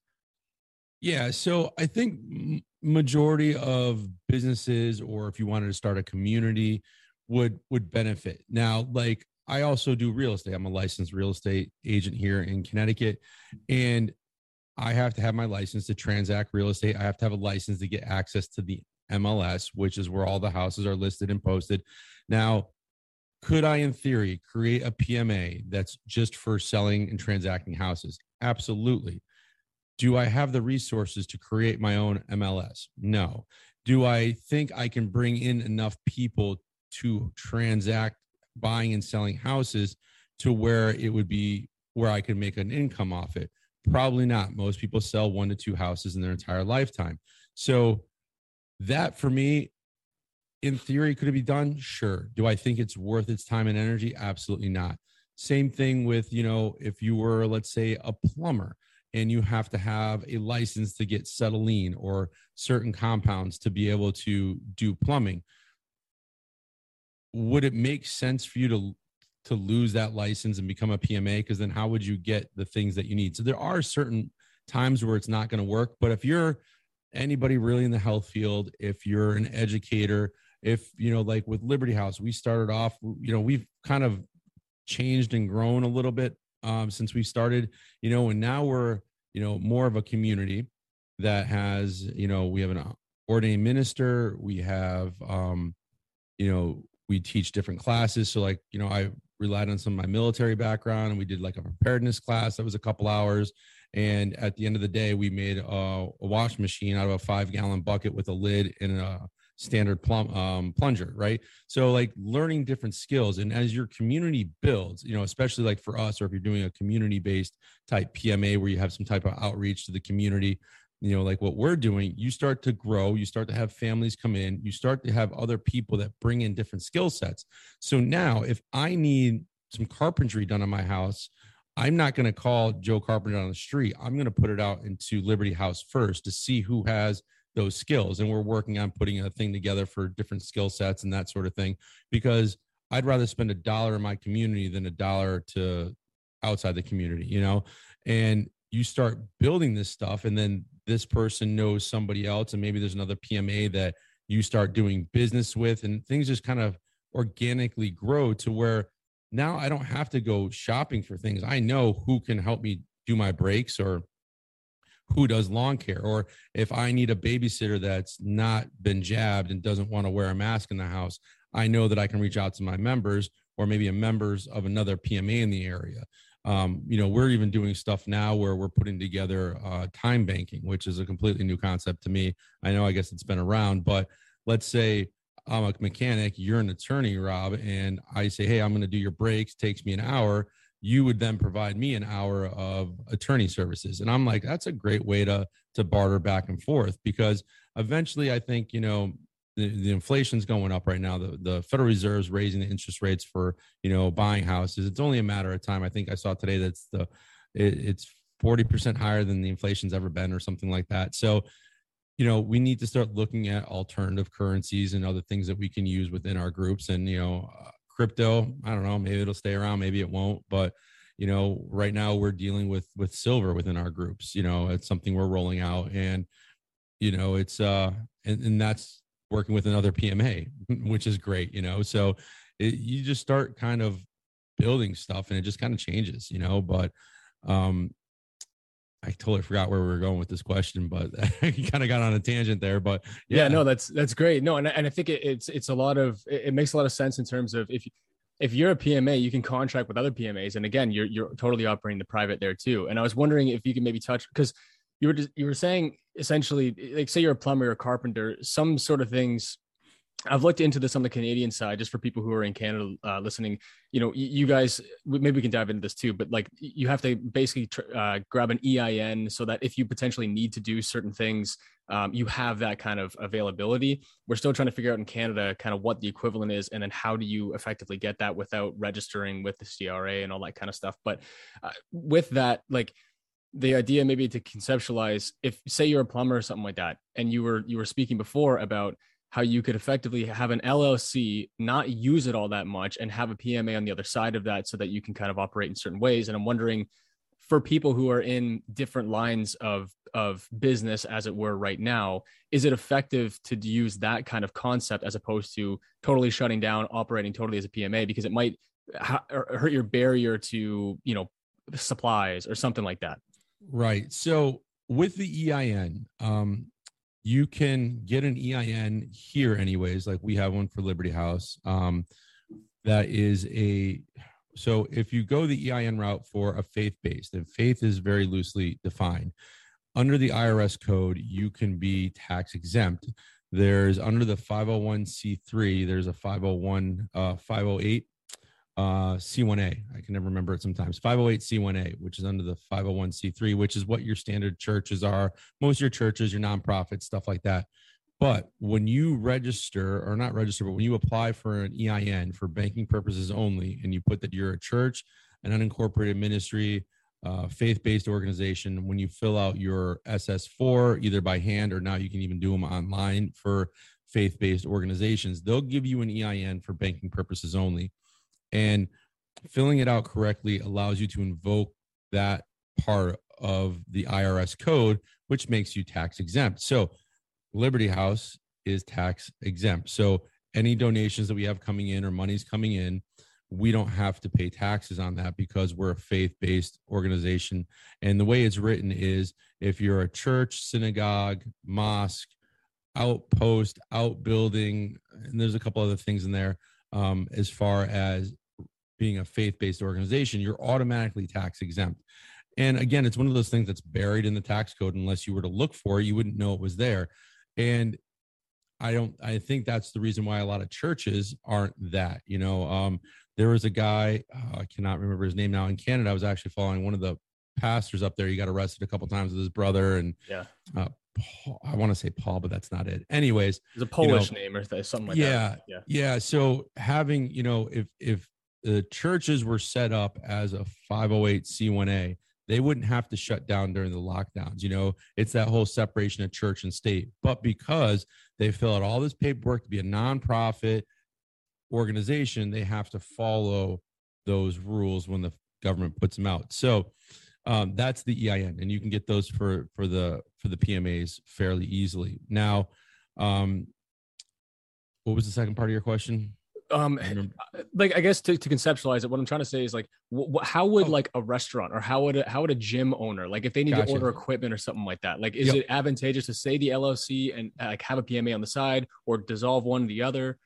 Yeah, so I think majority of businesses, or if you wanted to start a community, would would benefit. Now, like I also do real estate. I'm a licensed real estate agent here in Connecticut, and I have to have my license to transact real estate. I have to have a license to get access to the MLS, which is where all the houses are listed and posted. Now, could I, in theory, create a PMA that's just for selling and transacting houses? Absolutely. Do I have the resources to create my own MLS? No. Do I think I can bring in enough people to transact buying and selling houses to where it would be where I could make an income off it? Probably not. Most people sell one to two houses in their entire lifetime. So that for me, in theory, could it be done? Sure. Do I think it's worth its time and energy? Absolutely not. Same thing with, you know, if you were, let's say, a plumber and you have to have a license to get acetylene or certain compounds to be able to do plumbing. Would it make sense for you to to lose that license and become a PMA? Because then how would you get the things that you need? So there are certain times where it's not going to work. But if you're anybody really in the health field, if you're an educator, if you know, like with Liberty House, we started off, you know, we've kind of changed and grown a little bit um, since we started, you know, and now we're, you know, more of a community that has, you know, we have an ordained minister, we have, um, you know, we teach different classes. So, like, you know, I relied on some of my military background and we did like a preparedness class that was a couple hours. And at the end of the day, we made a, a wash machine out of a five gallon bucket with a lid and a standard plum um, plunger, right? So like learning different skills, and as your community builds, you know, especially like for us, or if you're doing a community based type PMA where you have some type of outreach to the community, you know, like what we're doing, you start to grow, you start to have families come in, you start to have other people that bring in different skill sets. So now, if I need some carpentry done on my house, I'm not going to call Joe Carpenter on the street. I'm going to put it out into Liberty House first to see who has those skills. And we're working on putting a thing together for different skill sets and that sort of thing because I'd rather spend a dollar in my community than a dollar to outside the community, you know? And you start building this stuff, and then this person knows somebody else, and maybe there's another PMA that you start doing business with, and things just kind of organically grow to where now I don't have to go shopping for things. I know who can help me do my breaks or who does lawn care or if I need a babysitter that's not been jabbed and doesn't want to wear a mask in the house, I know that I can reach out to my members or maybe a members of another PMA in the area. Um, you know, we're even doing stuff now where we're putting together uh, time banking, which is a completely new concept to me. I know, I guess it's been around, but let's say I'm a mechanic, you're an attorney, Rob, and I say, hey, I'm going to do your breaks, takes me an hour. You would then provide me an hour of attorney services, and I'm like, that's a great way to to barter back and forth because eventually, I think you know the, the inflation's going up right now. The the Federal Reserve's raising the interest rates for you know buying houses. It's only a matter of time. I think I saw today that's the it, it's forty percent higher than the inflation's ever been, or something like that. So you know we need to start looking at alternative currencies and other things that we can use within our groups and you know uh, crypto i don't know maybe it'll stay around maybe it won't but you know right now we're dealing with with silver within our groups you know it's something we're rolling out and you know it's uh and, and that's working with another pma which is great you know so it, you just start kind of building stuff and it just kind of changes you know but um I totally forgot where we were going with this question, but you kind of got on a tangent there. But yeah, yeah no, that's that's great. No, and and I think it, it's it's a lot of it makes a lot of sense in terms of if if you're a PMA, you can contract with other PMAs, and again, you're you're totally operating the private there too. And I was wondering if you could maybe touch because you were just, you were saying essentially like say you're a plumber or a carpenter, some sort of things I've looked into this on the Canadian side, just for people who are in Canada uh, listening. You know, you guys, maybe we can dive into this too, but like you have to basically tr- uh, grab an EIN so that if you potentially need to do certain things, um, you have that kind of availability. We're still trying to figure out in Canada kind of what the equivalent is, and then how do you effectively get that without registering with the CRA and all that kind of stuff. But uh, with that, like the idea maybe to conceptualize, if say you're a plumber or something like that, and you were you were speaking before about how you could effectively have an LLC, not use it all that much, and have a PMA on the other side of that so that you can kind of operate in certain ways. And I'm wondering for people who are in different lines of of business as it were right now is it effective to use that kind of concept as opposed to totally shutting down operating totally as a pma because it might ha- hurt your barrier to you know supplies or something like that right so with the ein um, you can get an EIN here, anyways. Like we have one for Liberty House. Um, that is a so if you go the EIN route for a faith based, and faith is very loosely defined. Under the IRS code, you can be tax exempt. There's under the 501c3, there's a 501, uh, 508 uh, C1A. I can never remember it sometimes. 508 C1A, which is under the 501c3, which is what your standard churches are. Most of your churches, your nonprofits, stuff like that. But when you register, or not register, but when you apply for an EIN for banking purposes only, and you put that you're a church, an unincorporated ministry, uh, faith based organization, when you fill out your SS4, either by hand or now you can even do them online for faith based organizations, they'll give you an EIN for banking purposes only. And filling it out correctly allows you to invoke that part of the IRS code, which makes you tax exempt. So, Liberty House is tax exempt. So, any donations that we have coming in or money's coming in, we don't have to pay taxes on that because we're a faith based organization. And the way it's written is if you're a church, synagogue, mosque, outpost, outbuilding, and there's a couple other things in there um, as far as being a faith-based organization, you're automatically tax exempt. And again, it's one of those things that's buried in the tax code. Unless you were to look for it, you wouldn't know it was there. And I don't. I think that's the reason why a lot of churches aren't that. You know, um, there was a guy uh, I cannot remember his name now in Canada. I was actually following one of the pastors up there. He got arrested a couple times with his brother, and yeah, uh, I want to say Paul, but that's not it. Anyways, it's a Polish you know, name or something like yeah, that. Yeah, yeah. So having you know, if if the churches were set up as a 508c1a, they wouldn't have to shut down during the lockdowns. You know, it's that whole separation of church and state. But because they fill out all this paperwork to be a nonprofit organization, they have to follow those rules when the government puts them out. So um, that's the EIN, and you can get those for for the for the PMAs fairly easily. Now, um, what was the second part of your question? um uh, like i guess to, to conceptualize it what i'm trying to say is like wh- how would oh. like a restaurant or how would a, how would a gym owner like if they need gotcha. to order equipment or something like that like is yep. it advantageous to say the llc and uh, like have a pma on the side or dissolve one or the other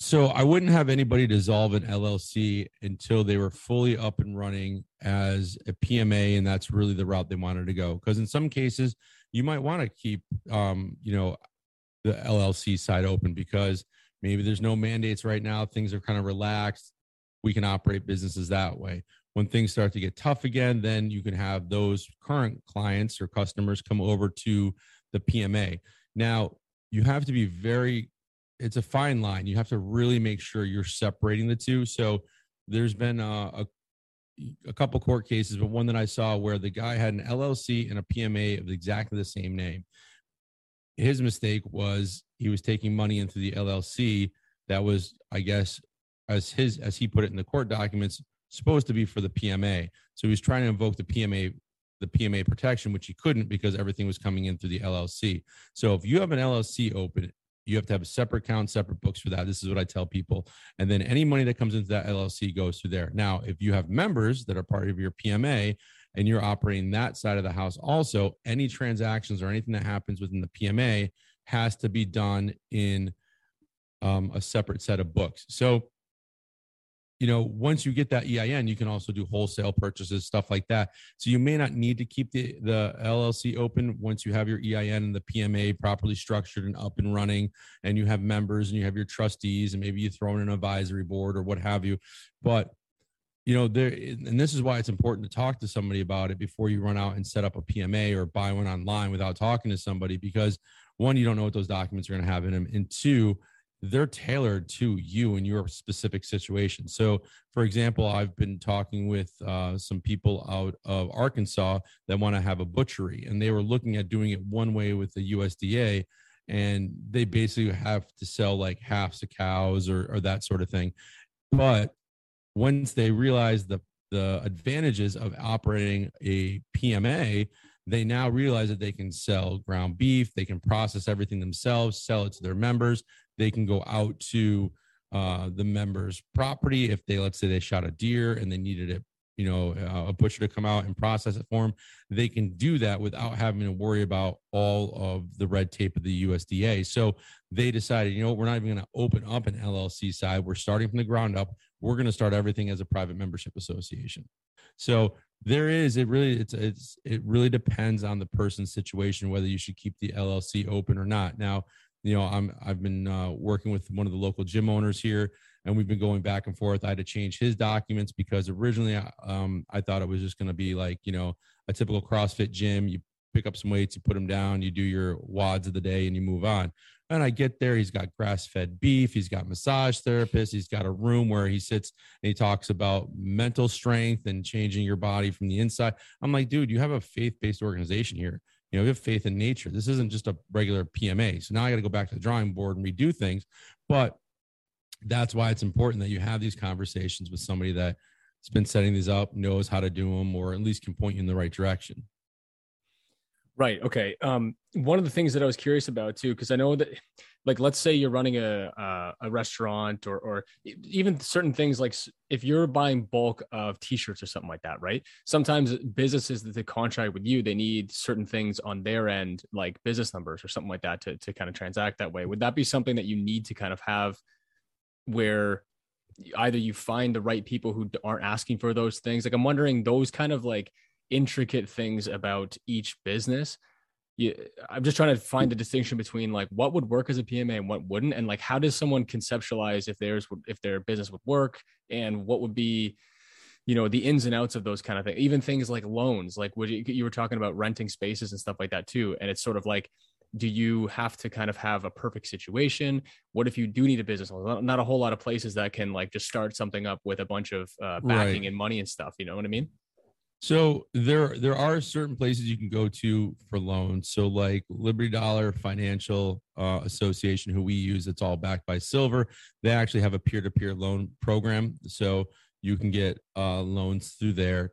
so i wouldn't have anybody dissolve an llc until they were fully up and running as a pma and that's really the route they wanted to go because in some cases you might want to keep um you know the llc side open because Maybe there's no mandates right now. Things are kind of relaxed. We can operate businesses that way. When things start to get tough again, then you can have those current clients or customers come over to the PMA. Now, you have to be very, it's a fine line. You have to really make sure you're separating the two. So there's been a, a a couple court cases, but one that I saw where the guy had an LLC and a PMA of exactly the same name his mistake was he was taking money into the LLC that was, I guess, as his as he put it in the court documents, supposed to be for the PMA. So he was trying to invoke the PMA the PMA protection, which he couldn't because everything was coming in through the LLC. So if you have an LLC open, you have to have a separate account, separate books for that. This is what I tell people. And then any money that comes into that LLC goes through there. Now, if you have members that are part of your PMA, and you're operating that side of the house also any transactions or anything that happens within the pma has to be done in um, a separate set of books so you know, once you get that EIN, you can also do wholesale purchases, stuff like that. So you may not need to keep the, the LLC open once you have your EIN and the PMA properly structured and up and running, and you have members and you have your trustees, and maybe you throw in an advisory board or what have you. But you know, there, and this is why it's important to talk to somebody about it before you run out and set up a PMA or buy one online without talking to somebody, because one, you don't know what those documents are going to have in them, and two, they're tailored to you and your specific situation. So, for example, I've been talking with uh, some people out of Arkansas that want to have a butchery, and they were looking at doing it one way with the USDA, and they basically have to sell like halves of cows or, or that sort of thing. But once they realize the the advantages of operating a PMA, they now realize that they can sell ground beef, they can process everything themselves, sell it to their members, they can go out to uh, the members' property if they, let's say, they shot a deer and they needed it, you know, uh, a butcher to come out and process it for them. They can do that without having to worry about all of the red tape of the USDA. So they decided, you know, we're not even going to open up an LLC side. We're starting from the ground up. We're going to start everything as a private membership association. So there is it really it's it's it really depends on the person's situation whether you should keep the LLC open or not. Now you know i'm i've been uh, working with one of the local gym owners here and we've been going back and forth. I had to change his documents because originally uh, um, i thought it was just going to be like you know a typical crossfit gym. You pick up some weights you put them down you do your WODs of the day and you move on. And i get there he's got grass-fed beef he's got massage therapists he's got a room where he sits and he talks about mental strength and changing your body from the inside. I'm like dude you have a faith-based organization here you know, we have faith in nature. This isn't just a regular PMA. So now I got to go back to the drawing board and redo things. But that's why it's important that you have these conversations with somebody that's been setting these up, knows how to do them, or at least can point you in the right direction. Right. Okay. Um, one of the things that I was curious about too, because I know that, like, let's say you're running a a, a restaurant or or even certain things like if you're buying bulk of T-shirts or something like that, right? Sometimes businesses that they contract with you, they need certain things on their end, like business numbers or something like that, to to kind of transact that way. Would that be something that you need to kind of have, where either you find the right people who aren't asking for those things? Like, I'm wondering those kind of like intricate things about each business. You, i'm just trying to find the distinction between like what would work as a pma and what wouldn't and like how does someone conceptualize if theirs would if their business would work and what would be you know the ins and outs of those kind of things. Even things like loans like would you, you were talking about renting spaces and stuff like that too and it's sort of like do you have to kind of have a perfect situation? What if you do need a business? Not a whole lot of places that can like just start something up with a bunch of uh, backing right. and money and stuff you know what i mean so there there are certain places you can go to for loans. So like Liberty Dollar Financial uh, Association, who we use, it's all backed by Silver. They actually have a peer to peer loan program, so you can get uh, loans through there.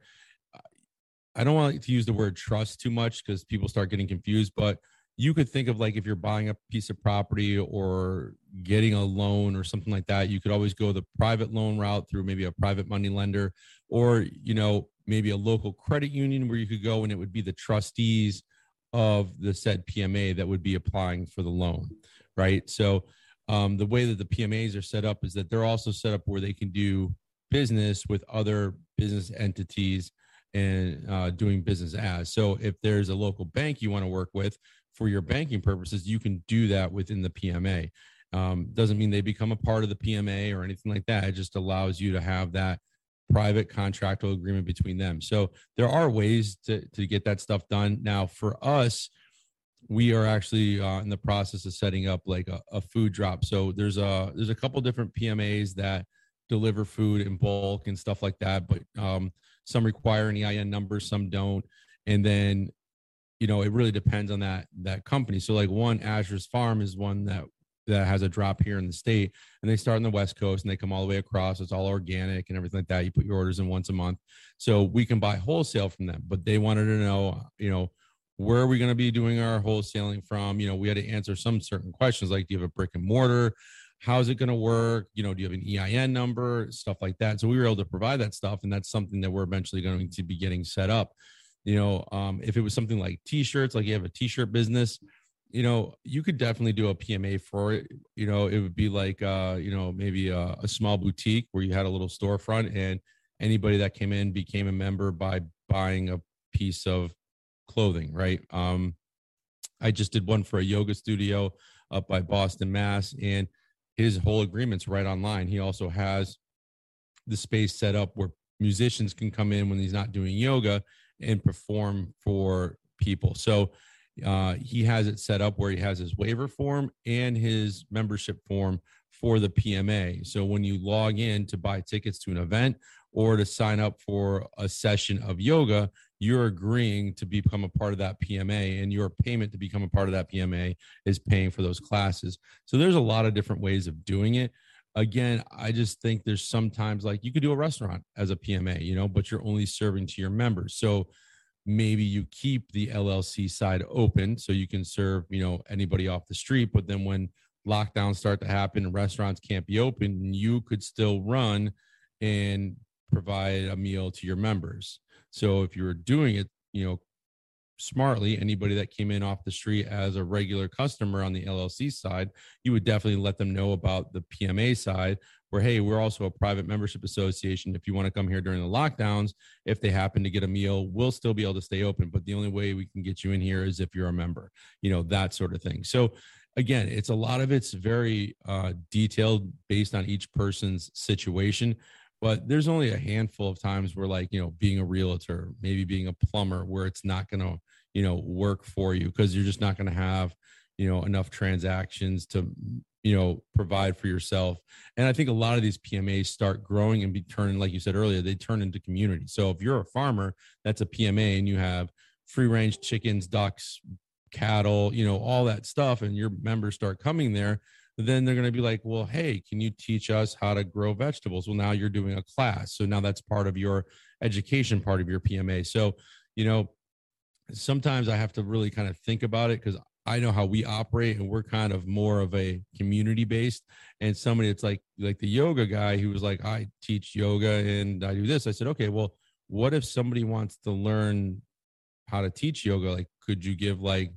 I don't want to use the word trust too much because people start getting confused, but you could think of like if you're buying a piece of property or getting a loan or something like that, you could always go the private loan route through maybe a private money lender, or you know maybe a local credit union where you could go and it would be the trustees of the said PMA that would be applying for the loan, right? So um, the way that the PMAs are set up is that they're also set up where they can do business with other business entities and uh, doing business as. So if there's a local bank you want to work with for your banking purposes, you can do that within the PMA. Um, doesn't mean they become a part of the PMA or anything like that. It just allows you to have that private contractual agreement between them. So there are ways to, to get that stuff done. Now, for us, we are actually uh, in the process of setting up like a, a, food drop. So there's a there's a couple different PMAs that deliver food in bulk and stuff like that, but um, some require an EIN number, some don't. And then, you know, it really depends on that that company. So like one Azure's Farm is one that that has a drop here in the state and they start on the west coast and they come all the way across. It's all organic and everything like that. You put your orders in once a month. So we can buy wholesale from them but they wanted to know you know where are we going to be doing our wholesaling from? You know we had to answer some certain questions like do you have a brick and mortar? How's it going to work? You know do you have an ein number? Stuff like that. So we were able to provide that stuff and that's something that we're eventually going to be getting set up you know um, if it was something like t-shirts like you have a t-shirt business you know you could definitely do a pma for it you know it would be like uh you know maybe a, a small boutique where you had a little storefront and anybody that came in became a member by buying a piece of clothing right um i just did one for a yoga studio up by boston mass and his whole agreement's right online. He also has the space set up where musicians can come in when he's not doing yoga and perform for people. So uh, he has it set up where he has his waiver form and his membership form for the PMA. So when you log in to buy tickets to an event or to sign up for a session of yoga, you're agreeing to become a part of that PMA and your payment to become a part of that PMA is paying for those classes. So there's a lot of different ways of doing it. Again, I just think there's sometimes like you could do a restaurant as a PMA, you know, but you're only serving to your members. So maybe you keep the LLC side open so you can serve, you know, anybody off the street, but then when lockdowns start to happen and restaurants can't be open, you could still run and provide a meal to your members. So if you were doing it, you know, smartly, anybody that came in off the street as a regular customer on the LLC side, you would definitely let them know about the PMA side where, hey, we're also a private membership association. If you want to come here during the lockdowns, if they happen to get a meal, we'll still be able to stay open. But the only way we can get you in here is if you're a member, you know, that sort of thing. So again, it's a lot of it's very uh, detailed based on each person's situation but there's only a handful of times where like you know being a realtor maybe being a plumber where it's not going to you know work for you because you're just not going to have you know enough transactions to you know provide for yourself. And i think a lot of these pmas start growing and be turning like you said earlier they turn into community so if you're a farmer that's a pma and you have free range chickens ducks cattle you know all that stuff and your members start coming there then they're going to be like, well, hey, can you teach us how to grow vegetables? Well, now you're doing a class. So now that's part of your education, part of your PMA. So, you know, sometimes I have to really kind of think about it because I know how we operate and we're kind of more of a community based. And somebody it's like like the yoga guy who was like, I teach yoga and I do this. I said, okay, well, what if somebody wants to learn how to teach yoga? Like, could you give like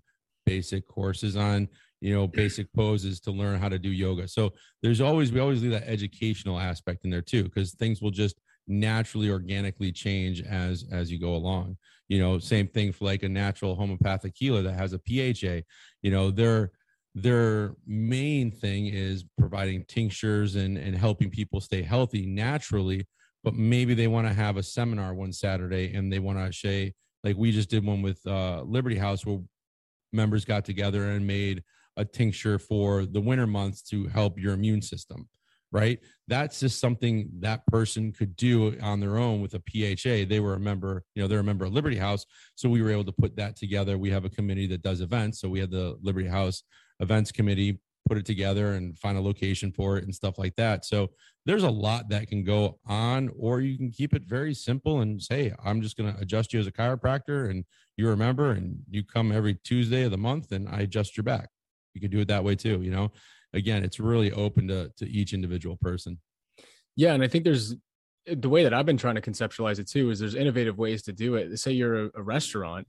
basic courses on you know basic poses to learn how to do yoga. So there's always we always leave that educational aspect in there too because things will just naturally organically change as as you go along. You know same thing for like a natural homeopathic healer that has a pha you know their their main thing is providing tinctures and and helping people stay healthy naturally but maybe they want to have a seminar one saturday and they want to say like we just did one with uh liberty house where members got together and made a tincture for the winter months to help your immune system right? That's just something that person could do on their own with a pha they were a member you know they're a member of liberty house so we were able to put that together. We have a committee that does events so we had the liberty house events committee put it together and find a location for it and stuff like that. So there's a lot that can go on or you can keep it very simple and say i'm just going to adjust you as a chiropractor and you remember and you come every tuesday of the month and i adjust your back you could do it that way too you know? Again it's really open to to each individual person. Yeah and i think there's the way that i've been trying to conceptualize it too is there's innovative ways to do it. Say you're a, a restaurant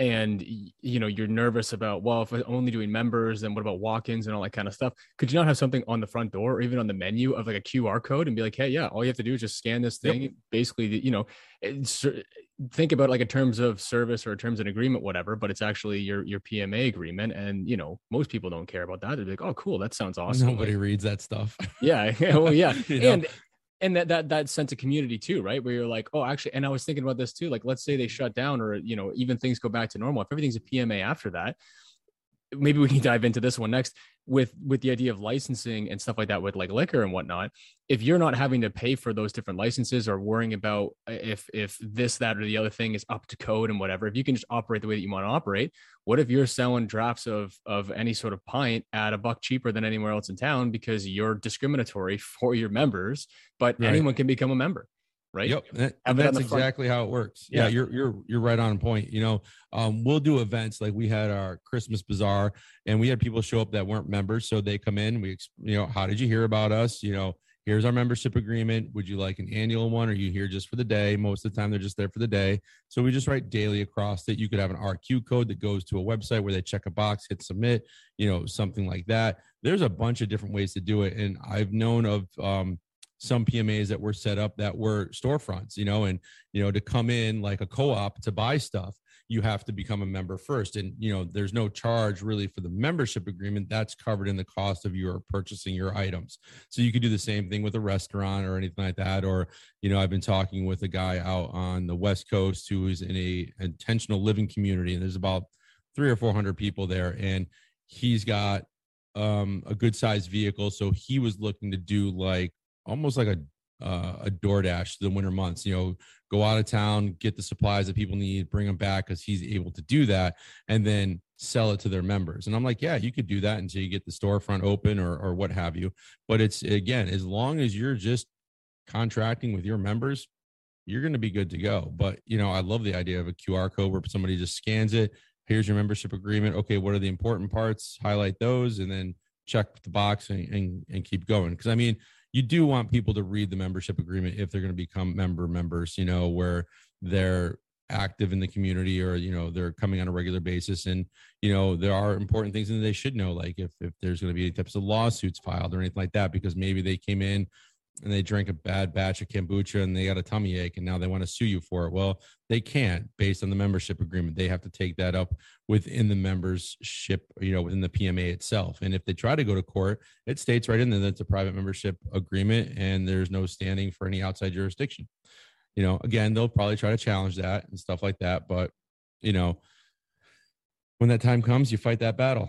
and you know you're nervous about well if i'm only doing members then what about walk-ins and all that kind of stuff? Could you not have something on the front door or even on the menu of like a qr code and be like hey yeah all you have to do is just scan this thing yep. basically you know eh, eh, think about like in terms of service or terms of agreement whatever but it's actually your your pma agreement and you know most people don't care about that. They're like oh cool that sounds awesome nobody like, reads that stuff. Yeah well yeah. And and that that that sense of community too right? Where you're like oh actually and i was thinking about this too like let's say they shut down or you know even things go back to normal. If everything's a pma after that maybe we can dive into this one next with with the idea of licensing and stuff like that with like liquor and whatnot if you're not having to pay for those different licenses or worrying about uh, if if this that or the other thing is up to code and whatever if you can just operate the way that you want to operate what if you're selling drafts of of any sort of pint at a buck cheaper than anywhere else in town because you're discriminatory for your members but right. anyone can become a member right? Yep, and, and that's exactly how it works. Yeah. yeah. you're you're you're right on point. You know, um, we'll do events like we had our Christmas bazaar, and we had people show up that weren't members, so they come in. We, you know, how did you hear about us? You know, here's our membership agreement. Would you like an annual one? Or are you here just for the day? Most of the time, they're just there for the day. So we just write daily across it. You could have an RQ code that goes to a website where they check a box, hit submit, you know, something like that. There's a bunch of different ways to do it. And I've known of um, some PMAs that were set up that were storefronts, you know, and, you know, to come in like a co op to buy stuff you have to become a member first. And you know there's no charge really for the membership agreement. That's covered in the cost of your purchasing your items. So you could do the same thing with a restaurant or anything like that. Or you know i've been talking with a guy out on the west coast who is in a intentional living community and there's about three or four hundred people there and he's got um a good sized vehicle. So he was looking to do like almost like a uh, a DoorDash the winter months. You know, go out of town, get the supplies that people need, bring them back because he's able to do that, and then sell it to their members. And I'm like, yeah, you could do that until you get the storefront open or or what have you. But it's again, as long as you're just contracting with your members, you're going to be good to go. But you know, I love the idea of a QR code where somebody just scans it. Here's your membership agreement. Okay, what are the important parts? Highlight those, and then check the box and and, and keep going. Because I mean you do want people to read the membership agreement if they're going to become member members, you know, where they're active in the community or you know they're coming on a regular basis and you know there are important things that they should know like if if there's going to be any types of lawsuits filed or anything like that because maybe they came in and they drank a bad batch of kombucha and they got a tummy ache and now they want to sue you for it. Well, they can't based on the membership agreement. They have to take that up within the membership, you know, within the PMA itself. And if they try to go to court, it states right in there that it's a private membership agreement and there's no standing for any outside jurisdiction. You know, again, they'll probably try to challenge that and stuff like that. But, you know, when that time comes, you fight that battle.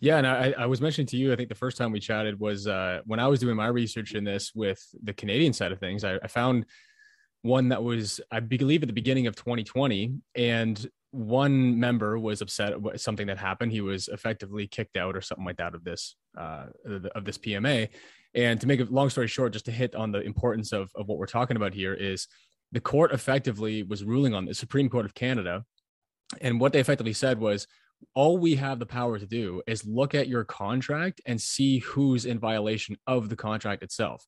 Yeah, and I, I was mentioning to you, I think the first time we chatted was uh, when I was doing my research in this with the Canadian side of things. I, I found one that was, I believe, at the beginning of 2020, and one member was upset at something that happened. He was effectively kicked out or something like that of this uh, of this PMA. And to make a long story short, just to hit on the importance of, of what we're talking about here is the court effectively was ruling on the Supreme Court of Canada. And what they effectively said was all we have the power to do is look at your contract and see who's in violation of the contract itself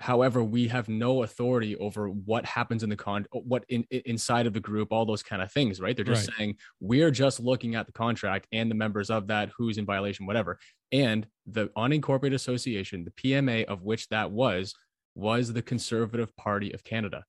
however we have no authority over what happens in the con what in, inside of the group all those kind of things right they're just right. saying we're just looking at the contract and the members of that who's in violation whatever and the unincorporated association the pma of which that was was the conservative party of canada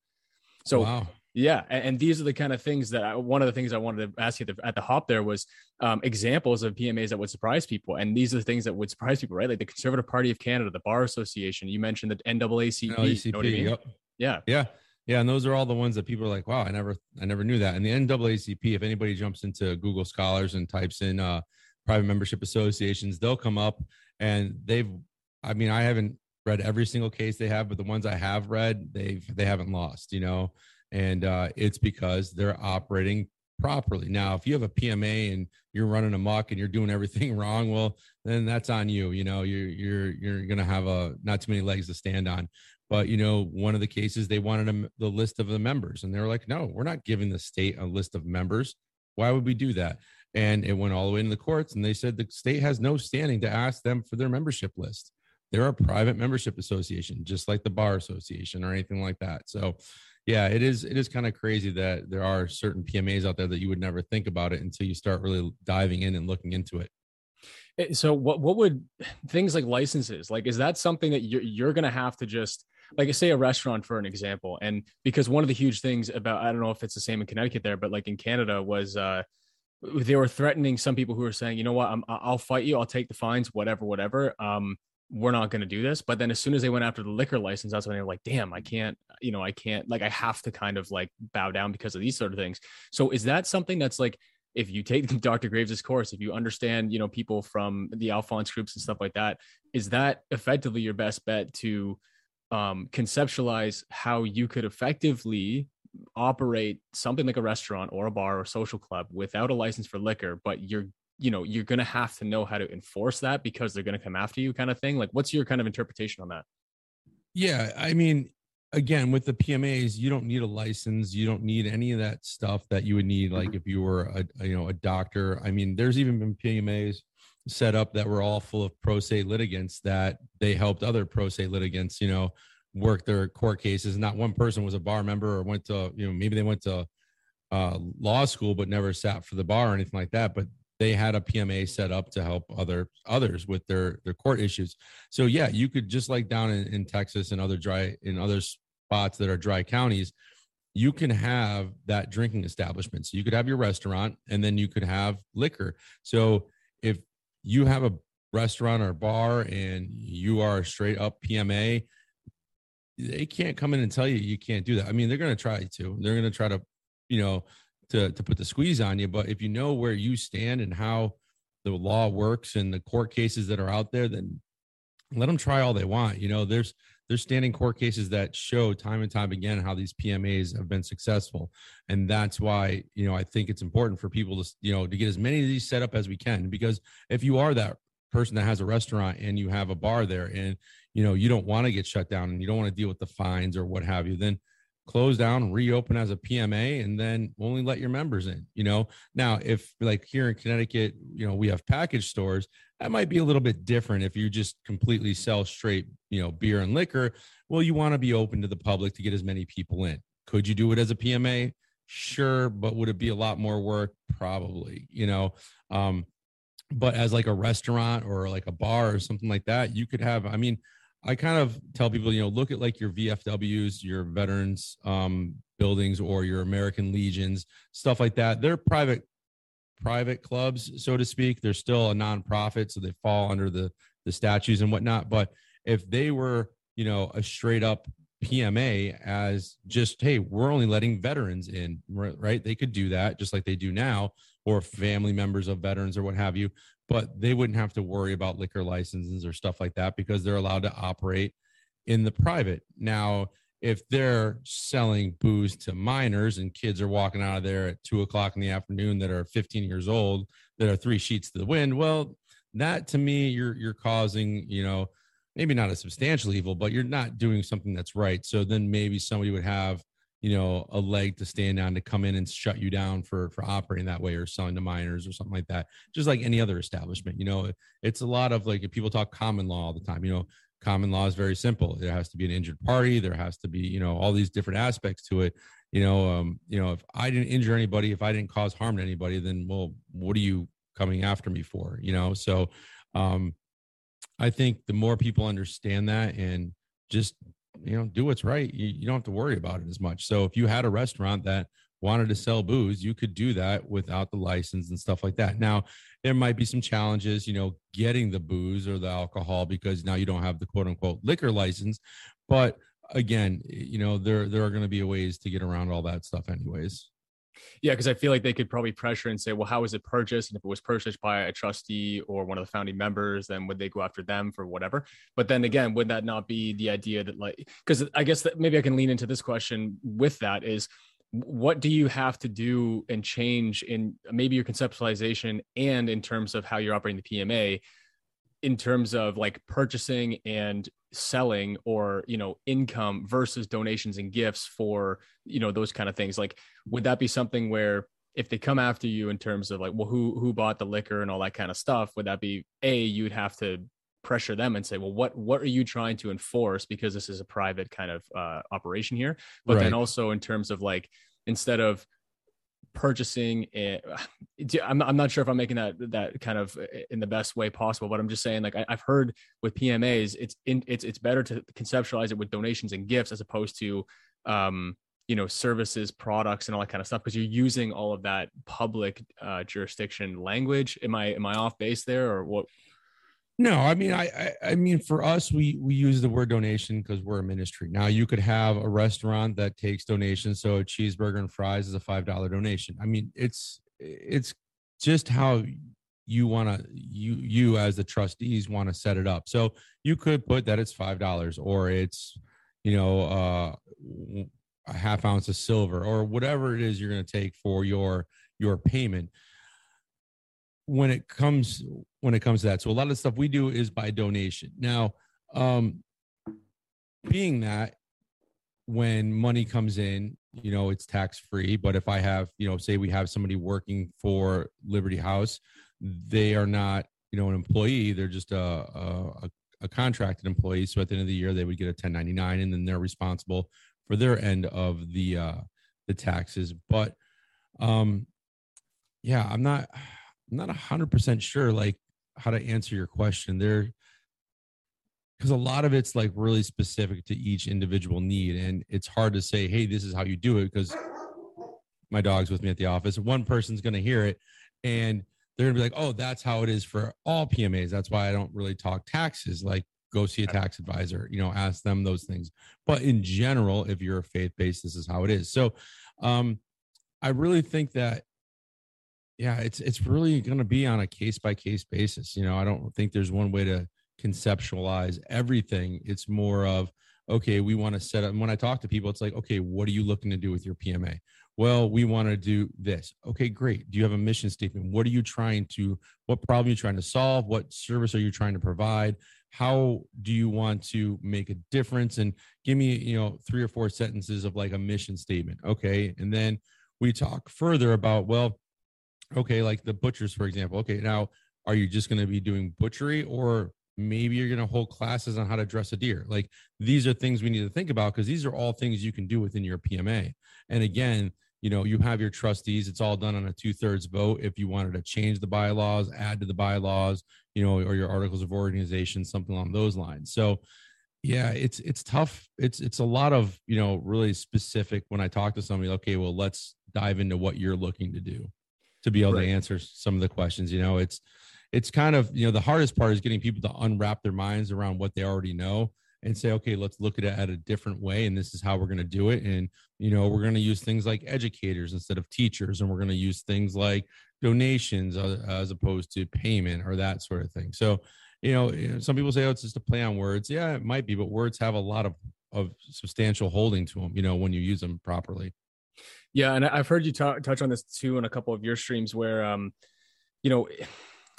so wow. Yeah, and, these are the kind of things that I, one of the things I wanted to ask you at the, at the hop there was um, examples of PMAs that would surprise people, and these are the things that would surprise people, right? Like the Conservative Party of Canada, the Bar Association. You mentioned the NAACP. NAACP you know I mean? yep. Yeah, yeah, yeah, and those are all the ones that people are like, "Wow, I never, I never knew that." And the NAACP, if anybody jumps into Google Scholars and types in uh, private membership associations, they'll come up, and they've, I mean, I haven't read every single case they have, but the ones I have read, they've they haven't lost. You know and uh, it's because they're operating properly. Now, if you have a PMA and you're running amok and you're doing everything wrong, well, then that's on you. You know, you're you're you're to have a not too many legs to stand on. But you know, one of the cases they wanted a, the list of the members, and they were like, "No, we're not giving the state a list of members. Why would we do that?" And it went all the way into the courts, and they said the state has no standing to ask them for their membership list. They're a private membership association, just like the bar association or anything like that. So, yeah, it is. It is kind of crazy that there are certain PMAs out there that you would never think about it until you start really diving in and looking into it. Eh, so, what what would things like licenses like? Is that something that you're you're to have to just like say a restaurant for an example? And because one of the huge things about I don't know if it's the same in Connecticut there, but like in Canada was uh they were threatening some people who were saying, you know what, I'm, I'll fight you, I'll take the fines, whatever, whatever. Um, we're not going to do this. But then as soon as they went after the liquor license, that's when they were like, damn, I can't, you know, I can't, like, I have to kind of like bow down because of these sort of things. So is that something that's like, if you take Dr. Graves's course, if you understand, you know, people from the Alphonse groups and stuff like that, is that effectively your best bet to um, conceptualize how you could effectively operate something like a restaurant or a bar or social club without a license for liquor, but you're you know you're going to have to know how to enforce that because they're going to come after you kind of thing like what's your kind of interpretation on that? Yeah i mean again with the pmas you don't need a license you don't need any of that stuff that you would need like if you were a, a you know a doctor. I mean there's even been pmas set up that were all full of pro se litigants that they helped other pro se litigants you know work their court cases. Not one person was a bar member or went to you know maybe they went to uh, law school but never sat for the bar or anything like that but they had a pma set up to help other others with their their court issues so yeah you could just like down in, in texas and other dry in other spots that are dry counties you can have that drinking establishment so you could have your restaurant and then you could have liquor so if you have a restaurant or bar and you are straight up pma they can't come in and tell you you can't do that. I mean, they're going to try to. They're going to try to, you know, to to put the squeeze on you. But if you know where you stand and how the law works and the court cases that are out there, then let them try all they want. You know, there's there's standing court cases that show time and time again how these PMAs have been successful, and that's why you know I think it's important for people to you know to get as many of these set up as we can because if you are that person that has a restaurant and you have a bar there and you know you don't want to get shut down and you don't want to deal with the fines or what have you then close down reopen as a pma and then only let your members in you know? Now if like here in connecticut you know we have package stores that might be a little bit different if you just completely sell straight you know beer and liquor. Well you want to be open to the public to get as many people in. Could you do it as a pma sure but would it be a lot more work? Probably you know? Um but as like a restaurant or like a bar or something like that you could have i mean I kind of tell people, you know, look at like your VFWs, your veterans um, buildings, or your American Legions, stuff like that. They're private private clubs, so to speak. They're still a nonprofit, so they fall under the the statues and whatnot. But if they were, you know, a straight up PMA as just, hey, we're only letting veterans in, right? They could do that just like they do now, or family members of veterans or what have you but they wouldn't have to worry about liquor licenses or stuff like that because they're allowed to operate in the private. Now, if they're selling booze to minors and kids are walking out of there at two o'clock in the afternoon that are 15 years old that are three sheets to the wind, well, that to me, you're you're causing, you know, maybe not a substantial evil, but you're not doing something that's right. So then maybe somebody would have you know a leg to stand on to come in and shut you down for for operating that way or selling to minors or something like that just like any other establishment you know it's a lot of like if people talk common law all the time you know common law is very simple. There has to be an injured party. There has to be you know all these different aspects to it. You know um you know if i didn't injure anybody if i didn't cause harm to anybody then well what are you coming after me for you know? So um i think the more people understand that and just you know do what's right you, you don't have to worry about it as much. So if you had a restaurant that wanted to sell booze you could do that without the license and stuff like that. Now there might be some challenges you know getting the booze or the alcohol because now you don't have the quote unquote liquor license. But again you know there there are going to be ways to get around all that stuff anyways yeah, because I feel like they could probably pressure and say, well, how was it purchased? And if it was purchased by a trustee or one of the founding members, then would they go after them for whatever? But then again, would that not be the idea that, like, because I guess that maybe I can lean into this question with that is what do you have to do and change in maybe your conceptualization and in terms of how you're operating the PMA in terms of like purchasing and selling or you know income versus donations and gifts for you know those kind of things like would that be something where if they come after you in terms of like well who who bought the liquor and all that kind of stuff would that be a you'd have to pressure them and say well what what are you trying to enforce because this is a private kind of uh, operation here but right. then also in terms of like instead of purchasing it I'm, I'm not sure if i'm making that that kind of uh, in the best way possible but i'm just saying like I, have heard with pmas it's in it's it's better to conceptualize it with donations and gifts as opposed to um you know services products and all that kind of stuff because you're using all of that public uh, jurisdiction language. Am i am i off base there or what no, I mean, I, I, I mean, for us, we we use the word donation because we're a ministry. Now, you could have a restaurant that takes donations, so a cheeseburger and fries is a five dollar donation. I mean, it's it's just how you want to you you as the trustees want to set it up. So you could put that it's five dollars, or it's you know uh, a half ounce of silver, or whatever it is you're going to take for your your payment when it comes when it comes to that. So a lot of the stuff we do is by donation. Now, um, being that when money comes in, you know, it's tax free. But if I have, you know, say we have somebody working for Liberty House, they are not, you know, an employee. They're just a, a, a contracted employee. So at the end of the year, they would get a 1099 and then they're responsible for their end of the, uh, the taxes. But, um, yeah, I'm not, I'm not a hundred percent sure like how to answer your question there because a lot of it's like really specific to each individual need and it's hard to say hey this is how you do it because my dog's with me at the office. One person's going to hear it and they're going to be like oh that's how it is for all pmas that's why i don't really talk taxes like go see a tax advisor you know ask them those things. But in general if you're a faith-based this is how it is. So um i really think that yeah it's it's really going to be on a case by case basis you know i don't think there's one way to conceptualize everything. It's more of, okay, we want to set up. And when I talk to people, it's like, okay, what are you looking to do with your PMA? Well, we want to do this. Okay, great. Do you have a mission statement? What are you trying to, what problem are you trying to solve? What service are you trying to provide? How do you want to make a difference? And give me, you know, three or four sentences of like a mission statement. Okay. And then we talk further about, well, okay, like the butchers, for example. Okay, now are you just going to be doing butchery or maybe you're going to hold classes on how to dress a deer? Like these are things we need to think about because these are all things you can do within your pma and again you know you have your trustees it's all done on a two-thirds vote. If you wanted to change the bylaws add to the bylaws you know or your articles of organization something along those lines. So yeah it's it's tough. It's it's a lot of you know really specific when i talk to somebody okay well let's dive into what you're looking to do to be able right. to answer some of the questions you know? It's it's kind of you know the hardest part is getting people to unwrap their minds around what they already know and say okay let's look at it at a different way and this is how we're going to do it. And you know we're going to use things like educators instead of teachers and we're going to use things like donations uh, as opposed to payment or that sort of thing. So you know some people say oh it's just a play on words. Yeah it might be but words have a lot of of substantial holding to them you know when you use them properly yeah and i've heard you touch on this too in a couple of your streams where um you know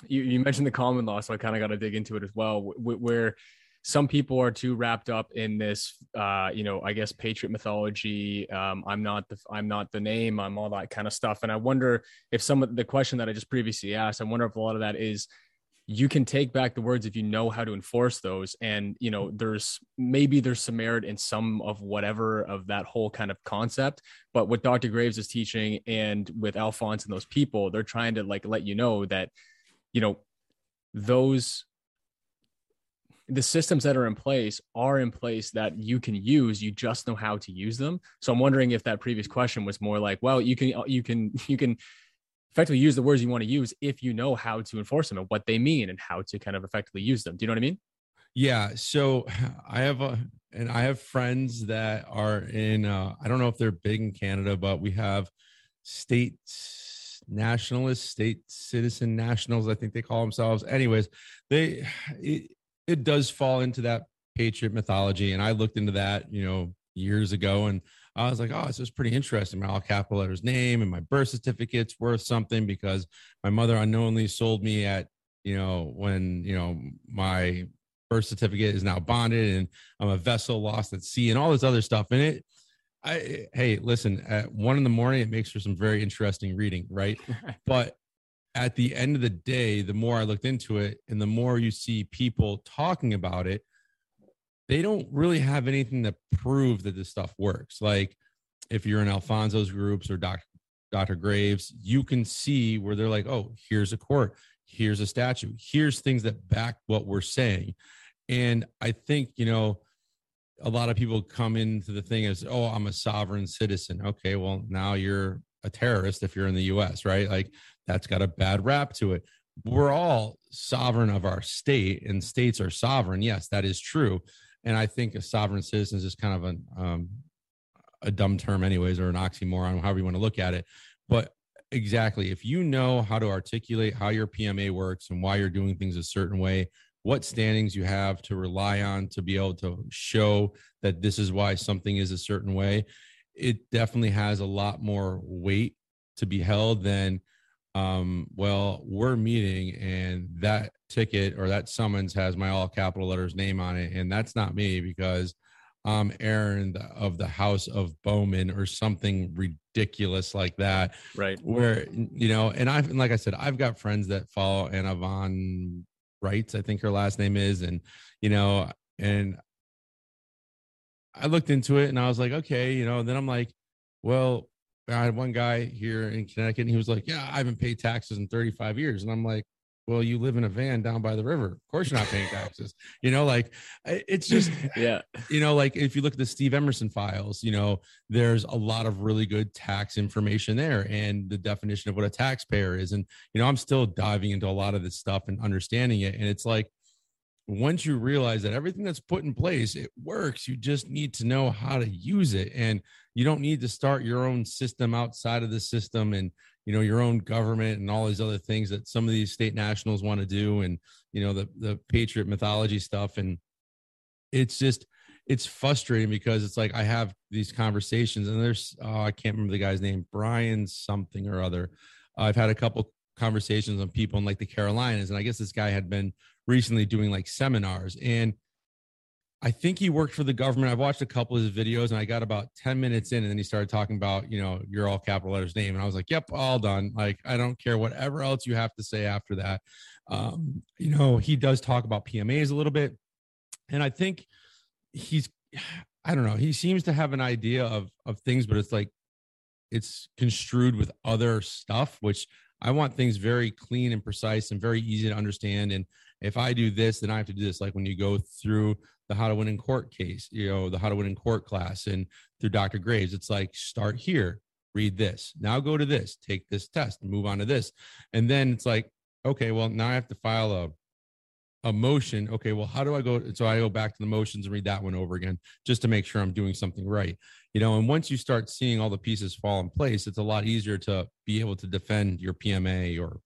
you, you mentioned the common law, so I kind of got to dig into it as well, where some people are too wrapped up in this, uh, you know, I guess patriot mythology. Um, I'm not the, I'm not the name. I'm all that kind of stuff. And I wonder if some of the question that I just previously asked, I wonder if a lot of that is you can take back the words if you know how to enforce those. And you know there's maybe there's some merit in some of whatever of that whole kind of concept but what dr graves is teaching and with alphonse and those people they're trying to like let you know that you know, those the systems that are in place are in place that you can use. You just know how to use them. So i'm wondering if that previous question was more like well you can you can you can effectively use the words you want to use if you know how to enforce them and what they mean and how to kind of effectively use them do you know what i mean yeah so i have a and i have friends that are in uh, i don't know if they're big in canada but we have states nationalists, state citizen nationals, I think they call themselves. Anyways, they it, it does fall into that patriot mythology, and I looked into that, you know, years ago, and I was like, oh, this is pretty interesting. My all capital letters name and my birth certificate's worth something because my mother unknowingly sold me at, you know, when you know my birth certificate is now bonded and I'm a vessel lost at sea and all this other stuff. And it I hey, listen, at one in the morning, it makes for some very interesting reading, right? but at the end of the day, the more I looked into it and the more you see people talking about it, they don't really have anything to prove that this stuff works. Like if you're in Alphonse's groups or Dr. Dr. Graves, you can see where they're like, oh, here's a court, here's a statue, here's things that back what we're saying. And I think, you know, a lot of people come into the thing as, oh, I'm a sovereign citizen. Okay, well, now you're a terrorist if you're in the US, right? Like that's got a bad rap to it. We're all sovereign of our state, and states are sovereign. Yes, that is true. And I think a sovereign citizen is just kind of an, um, a dumb term, anyways, or an oxymoron, however you want to look at it. But exactly, if you know how to articulate how your PMA works and why you're doing things a certain way, what standings you have to rely on to be able to show that this is why something is a certain way it definitely has a lot more weight to be held than um, well we're meeting and that ticket or that summons has my all capital letters name on it and that's not me because I'm Aaron of the House of Bowman or something ridiculous like that. Right. Where, you know, and I've, like I said, I've got friends that follow Anna Von Reitz, I think her last name is. And, you know, and I looked into it and I was like, okay, you know, and then I'm like, well, I had one guy here in Connecticut and he was like, yeah, I haven't paid taxes in 35 years. And I'm like, well, you live in a van down by the river. Of course, you're not paying taxes. you know, like it's just, yeah. You know, like if you look at the Steve Emerson files, you know, there's a lot of really good tax information there and the definition of what a taxpayer is. And, you know, I'm still diving into a lot of this stuff and understanding it. And it's like, once you realize that everything that's put in place it works you just need to know how to use it and you don't need to start your own system outside of the system and you know your own government and all these other things that some of these state nationals want to do and you know the the patriot mythology stuff. And it's just it's frustrating because it's like i have these conversations and there's oh, i can't remember the guy's name brian something or other. I've had a couple conversations on people in like the carolinas. And i guess this guy had been recently doing like seminars. And I think he worked for the government. I've watched a couple of his videos and I got about 10 minutes in and then he started talking about, you know, your all capital letters name. And I was like, yep, all done. Like, I don't care whatever else you have to say after that. Um, you know, he does talk about PMAs a little bit. And I think he's, I don't know, he seems to have an idea of, of things, but it's like, it's construed with other stuff, which I want things very clean and precise and very easy to understand. And if I do this, then I have to do this. Like when you go through the how to win in court case, you know, the how to win in court class and through Dr. Graves, it's like start here, read this, now go to this, take this test, move on to this. And then it's like, okay, well, now I have to file a a motion. Okay, well, how do I go? So I go back to the motions and read that one over again just to make sure I'm doing something right. You know, and once you start seeing all the pieces fall in place, it's a lot easier to be able to defend your PMA or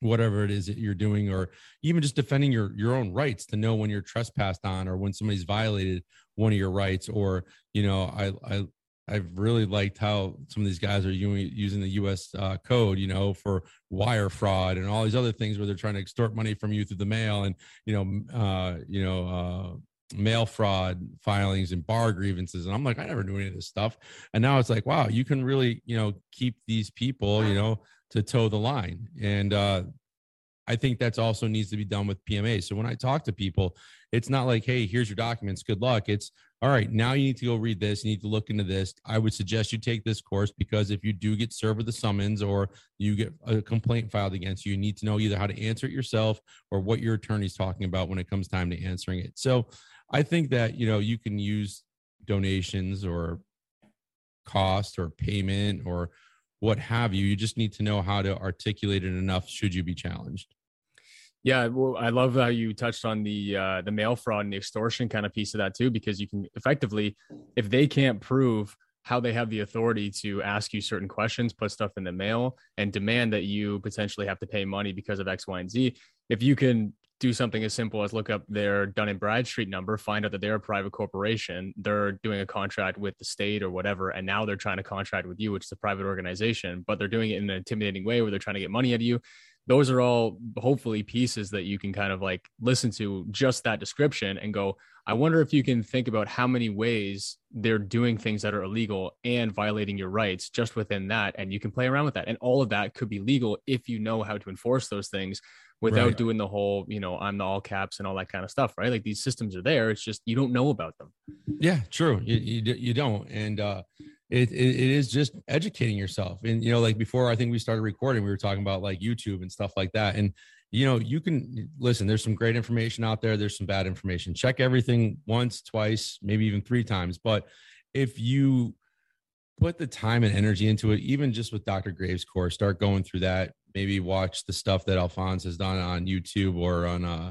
whatever it is that you're doing or even just defending your your own rights to know when you're trespassed on or when somebody's violated one of your rights or you know i i I've really liked how some of these guys are using the U.S. Uh, code, you know, for wire fraud and all these other things where they're trying to extort money from you through the mail and you know, uh, you know, uh, mail fraud filings and bar grievances. And I'm like, I never knew any of this stuff. And now it's like, wow, you can really, you know, keep these people, you know, to toe the line. And uh, I think that's also needs to be done with PMA. So when I talk to people, it's not like, hey, here's your documents, good luck. It's all right, now you need to go read this, you need to look into this. I would suggest you take this course because if you do get served with a summons or you get a complaint filed against you, you need to know either how to answer it yourself or what your attorney's talking about when it comes time to answering it. So I think that, you know, you can use donations or cost or payment or what have you. You just need to know how to articulate it enough should you be challenged. Yeah, well, I love how you touched on the uh, the mail fraud and the extortion kind of piece of that too, because you can effectively, if they can't prove how they have the authority to ask you certain questions, put stuff in the mail, and demand that you potentially have to pay money because of X, Y, and Z. If you can do something as simple as look up their Dun and Bradstreet number, find out that they're a private corporation, they're doing a contract with the state or whatever, and now they're trying to contract with you, which is a private organization, but they're doing it in an intimidating way where they're trying to get money out of you. Those are all hopefully pieces that you can kind of like listen to just that description and go, I wonder if you can think about how many ways they're doing things that are illegal and violating your rights just within that. And you can play around with that. And all of that could be legal if you know how to enforce those things without right. doing the whole, you know, I'm the all caps and all that kind of stuff, right? Like these systems are there. It's just you don't know about them. Yeah, true. You you, you don't, and uh, it, it it is just educating yourself. And you know, like before, I think we started recording, we were talking about like YouTube and stuff like that, and you know, you can listen. There's some great information out there. There's some bad information. Check everything once, twice, maybe even three times. But if you put the time and energy into it, even just with Dr. Graves' course, start going through that maybe watch the stuff that Alphonse has done on YouTube or on uh,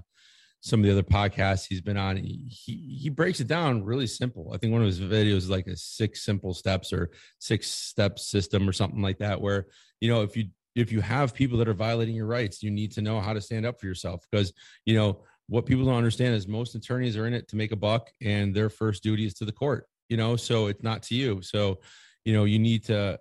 some of the other podcasts he's been on. He he breaks it down really simple. I think one of his videos is like a six simple steps or six step system or something like that. Where you know if you if you have people that are violating your rights, you need to know how to stand up for yourself because you know what people don't understand is most attorneys are in it to make a buck and their first duty is to the court. You know, so it's not to you. So you know you need to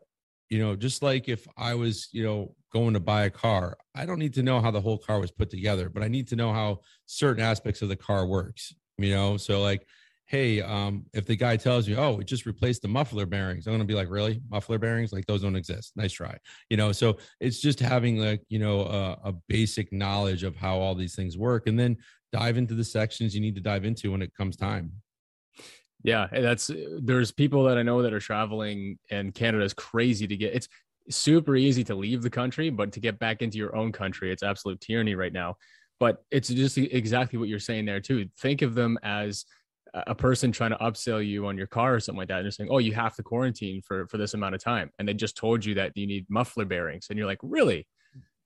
you know just like if i was you know going to buy a car i don't need to know how the whole car was put together but i need to know how certain aspects of the car works you know so like hey, um, if the guy tells you, oh, it just replaced the muffler bearings, I'm to be like, really? Muffler bearings? Like those don't exist. Nice try. You know, so it's just having like, you know, a, a basic knowledge of how all these things work and then dive into the sections you need to dive into when it comes time. Yeah, that's there's people that I know that are traveling and Canada is crazy to get. It's super easy to leave the country, but to get back into your own country, it's absolute tyranny right now. But it's just exactly what you're saying there too. Think of them as a person trying to upsell you on your car or something like that and they're saying oh you have to quarantine for for this amount of time and they just told you that you need muffler bearings and you're like really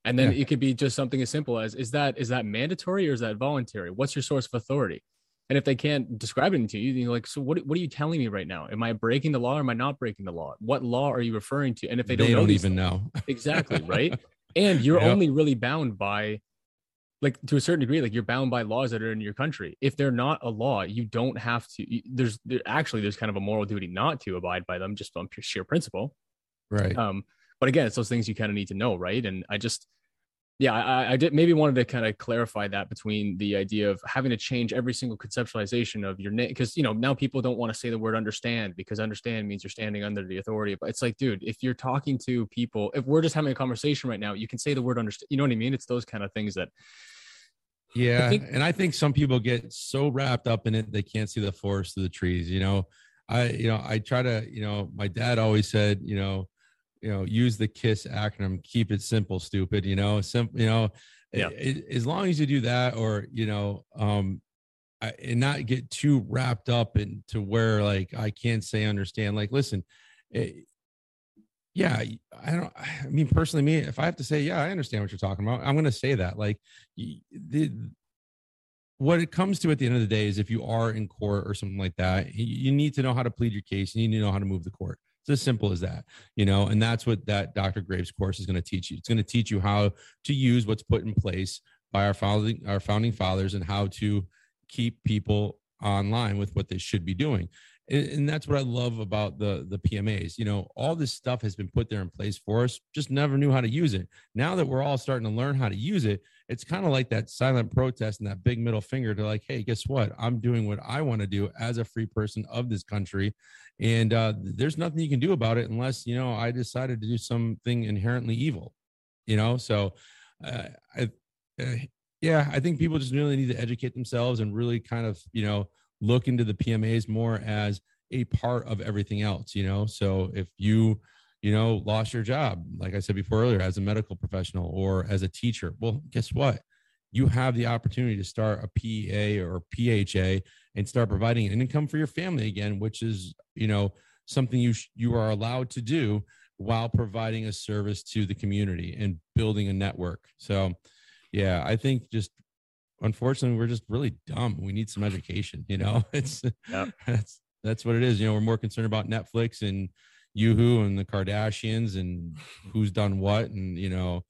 and then yeah. it could be just something as simple as is that is that mandatory or is that voluntary what's your source of authority and if they can't describe it to you you're like so what, what are you telling me right now? Am i breaking the law or am i not breaking the law? What law are you referring to? And if they don't, they don't even know. Exactly right? And you're yep. only really bound by like to a certain degree like you're bound by laws that are in your country. If they're not a law you don't have to there's there, actually there's kind of a moral duty not to abide by them just on pure sheer principle. Right. Um but again it's those things you kind of need to know right? And i just yeah I, I did maybe wanted to kind of clarify that between the idea of having to change every single conceptualization of your name because you know now people don't want to say the word understand because understand means you're standing under the authority but it's like dude if you're talking to people if we're just having a conversation right now you can say the word understand you know what i mean it's those kind of things that yeah, I think, and I think some people get so wrapped up in it they can't see the forest of the trees. You know, I you know I try to you know my dad always said you know you know use the KISS acronym, keep it simple, stupid. You know, simple. You know, yeah. It, it, as long as you do that, or you know, um, I, and not get too wrapped up into where like I can't say understand. Like, listen, it, yeah i don't i mean personally me if i have to say yeah i understand what you're talking about i'm going to say that like the what it comes to at the end of the day is if you are in court or something like that you need to know how to plead your case you need to know how to move the court it's as simple as that you know and that's what that dr graves course is going to teach you it's going to teach you how to use what's put in place by our founding our founding fathers and how to keep people online with what they should be doing and, and that's what I love about the the PMAs. You know, all this stuff has been put there in place for us. Just never knew how to use it. Now that we're all starting to learn how to use it, it's kind of like that silent protest and that big middle finger to like, hey, guess what? I'm doing what I want to do as a free person of this country, and uh, there's nothing you can do about it unless you know I decided to do something inherently evil. You know, so uh, I. Uh, yeah, I think people just really need to educate themselves and really kind of, you know, look into the PMAs more as a part of everything else, you know? So if you, you know, lost your job, like I said before earlier, as a medical professional or as a teacher, well, guess what? You have the opportunity to start a PA or PHA and start providing an income for your family again, which is, you know, something you sh- you are allowed to do while providing a service to the community and building a network. So, yeah, I think just unfortunately we're just really dumb. We need some education, you know. It's yeah. that's that's what it is. You know, we're more concerned about Netflix and YooHoo and the Kardashians and who's done what and you know,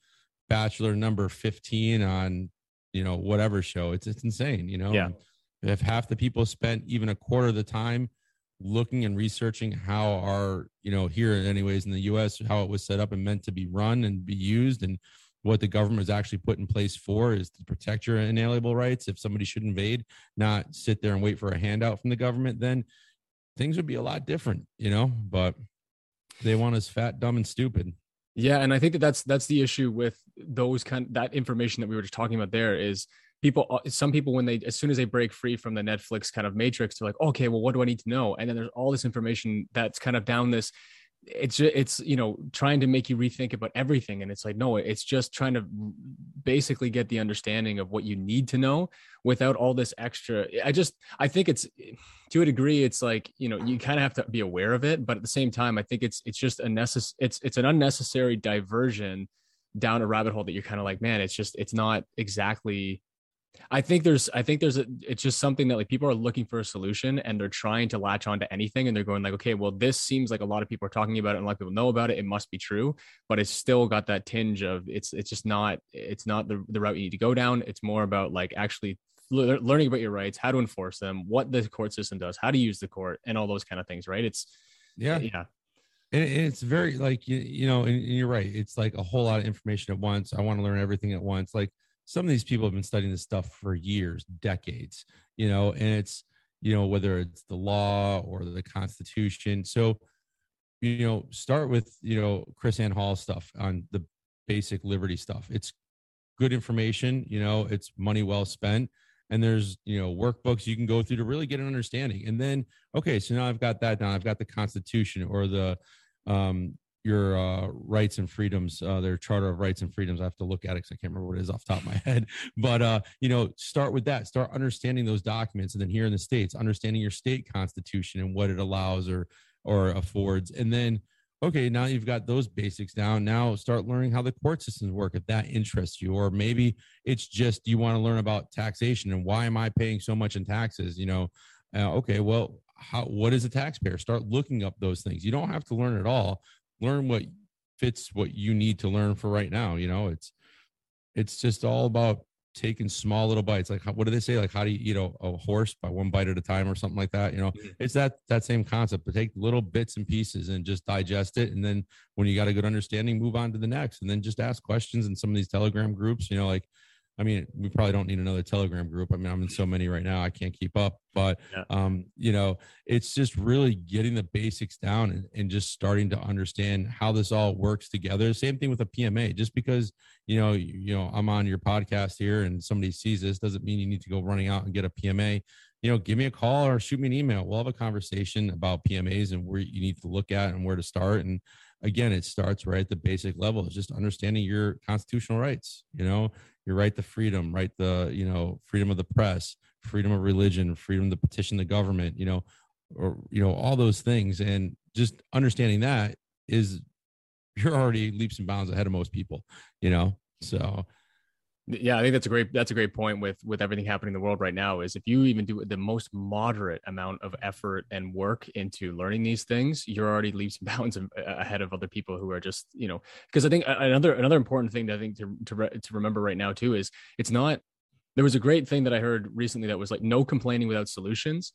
Bachelor number 15 on, you know, whatever show. It's it's insane, you know. Yeah. If half the people spent even a quarter of the time looking and researching how our, you know, here anyways in the US, how it was set up and meant to be run and be used and what the government is actually put in place for is to protect your inalienable rights. If somebody should invade, not sit there and wait for a handout from the government, then things would be a lot different, you know. But they want us fat, dumb, and stupid. Yeah, and I think that that's that's the issue with those kind that information that we were just talking about. There is people uh, some people when they as soon as they break free from the netflix kind of matrix they're like okay well what do i need to know and then there's all this information that's kind of down this it's it's you know trying to make you rethink about everything and it's like no it's just trying to basically get the understanding of what you need to know without all this extra i just i think it's to a degree it's like you know you kind of have to be aware of it but at the same time i think it's it's just a necess- it's it's an unnecessary diversion down a rabbit hole that you're kind of like man it's just it's not exactly I think there's I think there's a it's just something that like people are looking for a solution and they're trying to latch on to anything and they're going like okay well this seems like a lot of people are talking about it and a lot of people know about it. It must be true. But it's still got that tinge of it's it's just not it's not the, the route you need to go down. It's more about like actually learning about your rights how to enforce them what the court system does how to use the court and all those kind of things right? It's yeah. Eh, yeah. And it's very like you, you know and you're right. It's like a whole lot of information at once. I want to learn everything at once. Like some of these people have been studying this stuff for years, decades, you know, and it's, you know, whether it's the law or the Constitution. So, you know, start with, you know, KrisAnne Hall stuff on the basic liberty stuff. It's good information, you know, it's money well spent. And there's, you know, workbooks you can go through to really get an understanding. And then, okay, so now I've got that down. I've got the Constitution or the, um, your uh, rights and freedoms, uh, their Charter of Rights and Freedoms. I have to look at it because I can't remember what it is off top of my head. But uh, you know, start with that. Start understanding those documents, and then here in the states, understanding your state constitution and what it allows or or affords, and then okay, now you've got those basics down. Now start learning how the court systems work if that interests you, or maybe it's just you want to learn about taxation and why am I paying so much in taxes? You know, uh, okay, well, how what is a taxpayer? Start looking up those things. You don't have to learn it all, learn what fits what you need to learn for right now you know? It's it's just all about taking small little bites like what do they say? Like how do you eat a, a horse by one bite at a time or something like that you know? Mm-hmm. it's that that same concept to take little bits and pieces and just digest it and then when you got a good understanding move on to the next and then just ask questions in some of these telegram groups you know like I mean, we probably don't need another Telegram group. I mean, I'm in so many right now, I can't keep up. But yeah. um, you know, it's just really getting the basics down and, and, just starting to understand how this all works together. Same thing with a PMA. Just because you know, you, you know, I'm on your podcast here and somebody sees this doesn't mean you need to go running out and get a PMA. You know, give me a call or shoot me an email. We'll have a conversation about PMAs and where you need to look at and where to start. And again, it starts right at the basic level. It's just understanding your constitutional rights. You know, your right to freedom, right the you know freedom of the press, freedom of religion, freedom to petition the government, you know, or you know all those things, and just understanding that is you're already leaps and bounds ahead of most people, you know. So yeah i think that's a great that's a great point with with everything happening in the world right now is if you even do the most moderate amount of effort and work into learning these things you're already leaps and bounds ahead of other people who are just you know because i think another another important thing that i think to, to, to remember right now too is it's not there was a great thing that i heard recently that was like no complaining without solutions.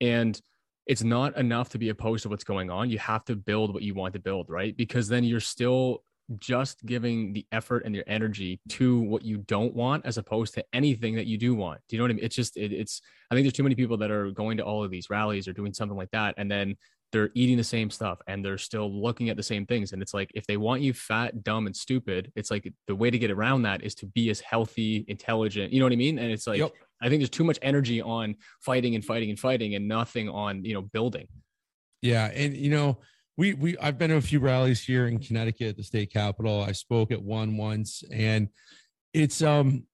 And it's not enough to be opposed to what's going on. You have to build what you want to build right? Because then you're still just giving the effort and your energy to what you don't want as opposed to anything that you do want. Do you know what I mean? It's just, it, it's, I think there's too many people that are going to all of these rallies or doing something like that. And then they're eating the same stuff and they're still looking at the same things. And it's like, if they want you fat, dumb, and stupid, it's like the way to get around that is to be as healthy, intelligent. You know what I mean? And it's like, yep. I think there's too much energy on fighting and fighting and fighting and nothing on, you know, building. Yeah. And, you know, we we I've been to a few rallies here in Connecticut, at the state capital. I spoke at one once, and it's um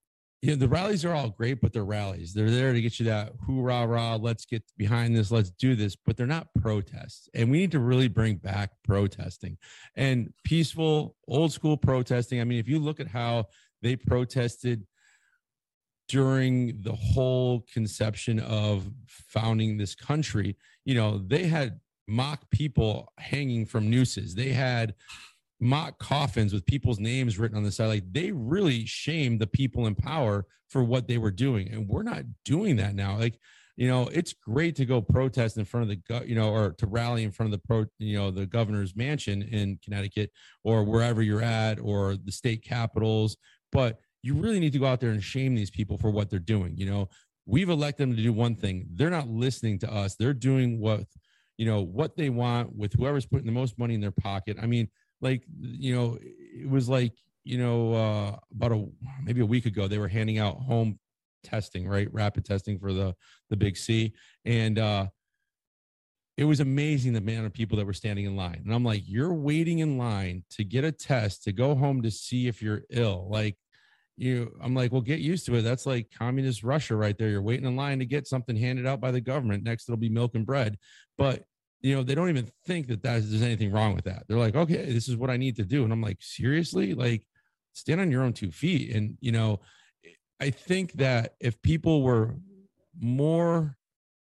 you know the rallies are all great, but they're rallies. They're there to get you that hoorah rah, let's get behind this, let's do this, but they're not protests. And we need to really bring back protesting and peaceful, old school protesting. I mean, if you look at how they protested during the whole conception of founding this country, you know, they had mock people hanging from nooses. They had mock coffins with people's names written on the side. Like they really shamed the people in power for what they were doing. And we're not doing that now. Like, you know, it's great to go protest in front of the, you know, or to rally in front of the pro, you know, the governor's mansion in Connecticut or wherever you're at or the state capitals. But you really need to go out there and shame these people for what they're doing. You know, we've elected them to do one thing. They're not listening to us. They're doing what you know what they want with whoever's putting the most money in their pocket. I mean like you know it was like you know uh about a maybe a week ago they were handing out home testing right? Rapid testing for the the big c. And uh it was amazing the amount of people that were standing in line. And i'm like you're waiting in line to get a test to go home to see if you're ill. Like you i'm like well get used to it. That's like communist russia right there. You're waiting in line to get something handed out by the government. Next it'll be milk and bread. But you know they don't even think that, that there's anything wrong with that. They're like okay this is what i need to do. And i'm like seriously? Like stand on your own two feet. And you know i think that if people were more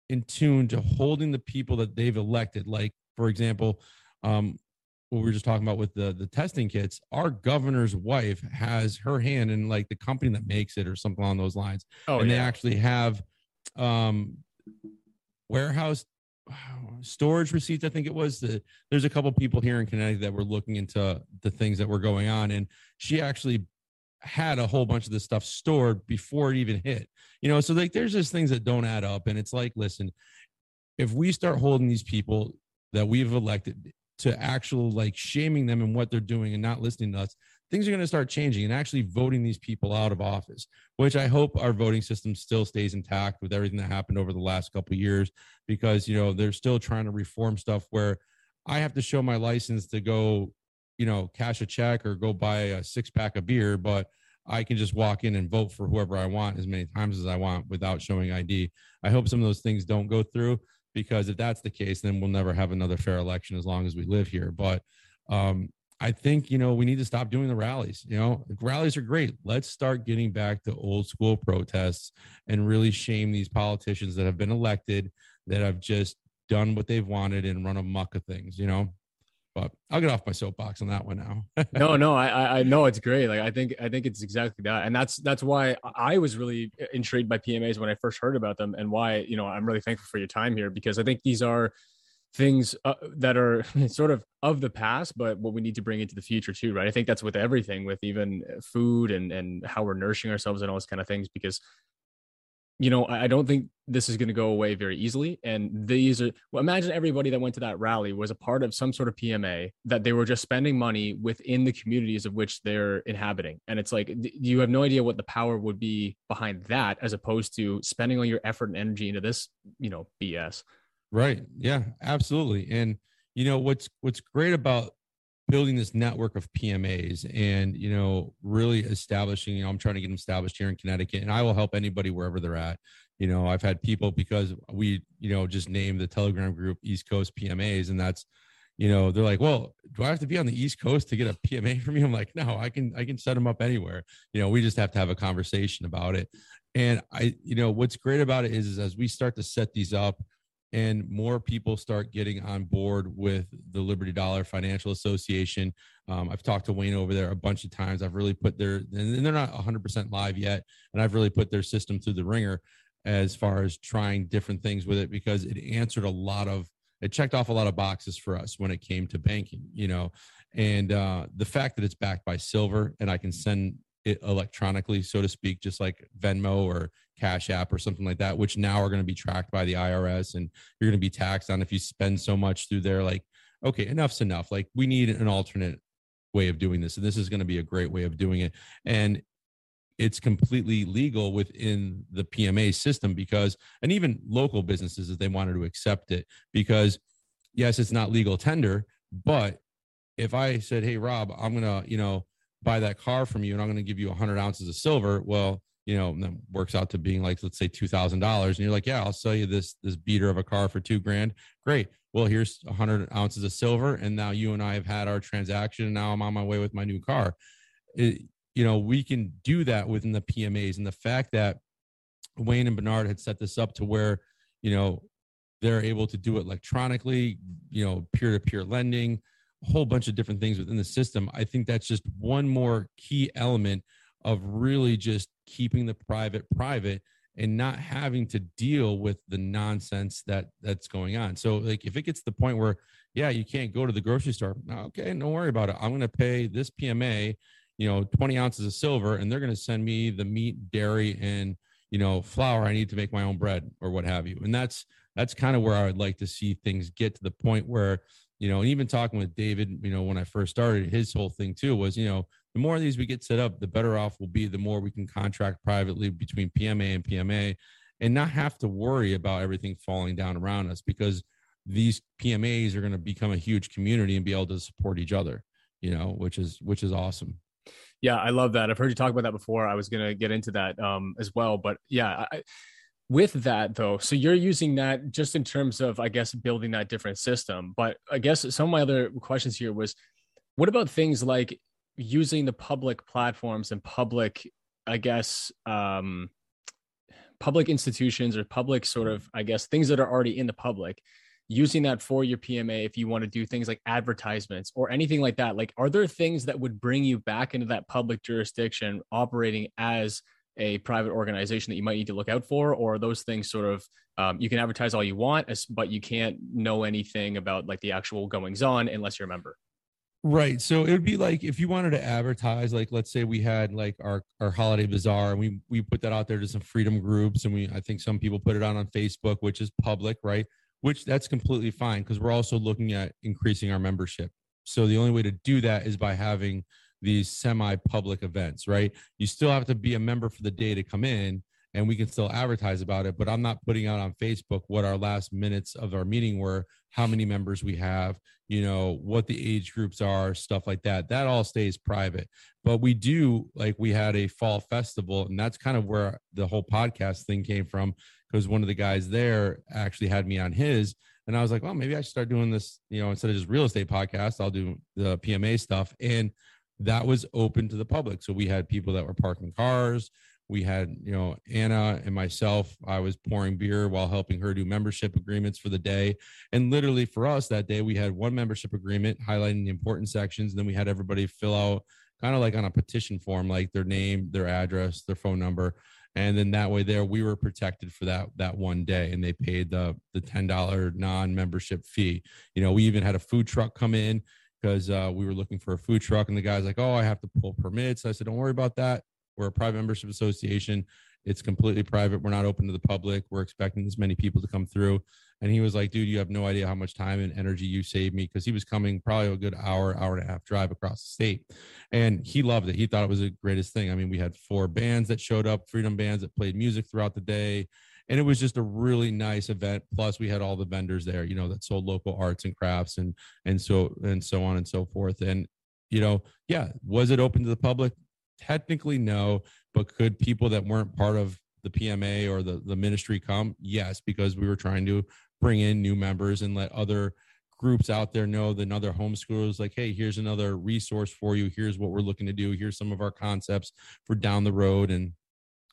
in tune to holding the people that they've elected like for example um, what we were just talking about with the the testing kits our governor's wife has her hand in like the company that makes it or something along those lines. Oh, and yeah. they actually have um warehouse storage receipts i think it was the, there's a couple people here in connecticut that were looking into the things that were going on and she actually had a whole bunch of this stuff stored before it even hit. You know, so like there's just things that don't add up. And it's like, listen, if we start holding these people that we've elected to actual like shaming them and what they're doing and not listening to us, things are going to start changing and actually voting these people out of office, which I hope our voting system still stays intact with everything that happened over the last couple years, because you know they're still trying to reform stuff where I have to show my license to go, you know, cash a check or go buy a six pack of beer, but I can just walk in and vote for whoever I want as many times as I want without showing ID. I hope some of those things don't go through because if that's the case, then we'll never have another fair election as long as we live here. But um, I think, you know, we need to stop doing the rallies. You know, rallies are great. Let's start getting back to old school protests and really shame these politicians that have been elected that have just done what they've wanted and run amok of things, you know? But I'll get off my soapbox on that one now. no, no, I I know it's great. Like I think I think it's exactly that, and that's that's why I was really intrigued by PMAs when I first heard about them, and why you know I'm really thankful for your time here because I think these are things uh, that are sort of of the past but what we need to bring into the future too right? I think that's with everything with even food and and how we're nourishing ourselves and all those kind of things because you know i don't think this is going to go away very easily and these are well, imagine everybody that went to that rally was a part of some sort of pma that they were just spending money within the communities of which they're inhabiting and it's like you have no idea what the power would be behind that as opposed to spending all your effort and energy into this you know bs Right. Yeah, absolutely. And you know what's what's great about building this network of PMAs and you know really establishing you know I'm trying to get them established here in Connecticut and I will help anybody wherever they're at. You know, I've had people because we you know just named the Telegram group East Coast PMAs and that's you know they're like well do i have to be on the east coast to get a pma from you i'm like no i can i can set them up anywhere you know we just have to have a conversation about it and i you know what's great about it is, is as we start to set these up and more people start getting on board with the Liberty Dollar Financial Association. Um, I've talked to Wayne over there a bunch of times. I've really put their, and they're not 100% live yet, and I've really put their system through the ringer as far as trying different things with it because it answered a lot of, it checked off a lot of boxes for us when it came to banking, you know, and uh, the fact that it's backed by silver and I can send it electronically, so to speak, just like Venmo or Cash App or something like that, which now are going to be tracked by the IRS and you're going to be taxed on if you spend so much through there. Like, okay, enough's enough. Like, we need an alternate way of doing this. And this is going to be a great way of doing it. And it's completely legal within the PMA system because, and even local businesses, if they wanted to accept it, because yes, it's not legal tender, but if I said, Hey, Rob, I'm going to, you know, buy that car from you and I'm going to give you 100 ounces of silver. Well, you know, that works out to being like, let's say $2,000. And you're like, yeah, I'll sell you this, this beater of a car for two grand. Great. Well, here's a 100 ounces of silver. And now you and I have had our transaction. And now I'm on my way with my new car. It, you know, we can do that within the PMAs. And the fact that Wayne and Bernard had set this up to where, you know, they're able to do it electronically, you know, peer to peer lending, a whole bunch of different things within the system. I think that's just one more key element of really just keeping the private private and not having to deal with the nonsense that that's going on. So like if it gets to the point where yeah, you can't go to the grocery store. Okay, don't worry about it. I'm going to pay this PMA, you know, 20 ounces of silver and they're going to send me the meat, dairy and you know, flour I need to make my own bread or what have you. And that's that's kind of where I would like to see things get to the point where you know, and even talking with David, you know, when I first started, his whole thing too was, you know, the more of these we get set up, the better off we'll be. The more we can contract privately between PMA and PMA, and not have to worry about everything falling down around us because these PMAs are going to become a huge community and be able to support each other. You know, which is which is awesome. Yeah, I love that. I've heard you talk about that before. I was going to get into that um, as well, but yeah, I, with that though so you're using that just in terms of i guess building that different system but i guess some of my other questions here was what about things like using the public platforms and public i guess um public institutions or public sort of i guess things that are already in the public using that for your pma if you want to do things like advertisements or anything like that like are there things that would bring you back into that public jurisdiction operating as a private organization that you might need to look out for, or those things sort of um, you can advertise all you want, but you can't know anything about like the actual goings on unless you're a member. Right. So it would be like if you wanted to advertise, like let's say we had like our our holiday bazaar, and we we put that out there to some freedom groups, and we I think some people put it out on Facebook, which is public, right? Which that's completely fine because we're also looking at increasing our membership. So the only way to do that is by having these semi-public events, right? You still have to be a member for the day to come in, and we can still advertise about it. But I'm not putting out on Facebook what our last minutes of our meeting were, how many members we have, you know, what the age groups are, stuff like that. That all stays private. But we do like we had a fall festival, and that's kind of where the whole podcast thing came from because one of the guys there actually had me on his. And I was like, well, maybe I should start doing this, you know, instead of just real estate podcast, I'll do the PMA stuff. And that was open to the public. So we had people that were parking cars we had you know anna and myself i was pouring beer while helping her do membership agreements for the day. And literally for us that day we had one membership agreement highlighting the important sections. And then we had everybody fill out kind of like on a petition form like their name their address their phone number. And then that way there we were protected for that that one day and they paid the the $10 non-membership fee. You know we even had a food truck come in because uh, we were looking for a food truck and the guy's like oh i have to pull permits. I said don't worry about that we're a private membership association. It's completely private. We're not open to the public. We're expecting as many people to come through. And he was like, dude, you have no idea how much time and energy you saved me because he was coming probably a good hour, hour and a half drive across the state. And he loved it. He thought it was the greatest thing. I mean, we had four bands that showed up, freedom bands that played music throughout the day. And it was just a really nice event. Plus, we had all the vendors there, you know, that sold local arts and crafts and and so and so on and so forth. And you know, yeah, was it open to the public? Technically, no. But could people that weren't part of the PMA or the, the ministry come? Yes, because we were trying to bring in new members and let other groups out there know that other homeschoolers like hey here's another resource for you here's what we're looking to do here's some of our concepts for down the road and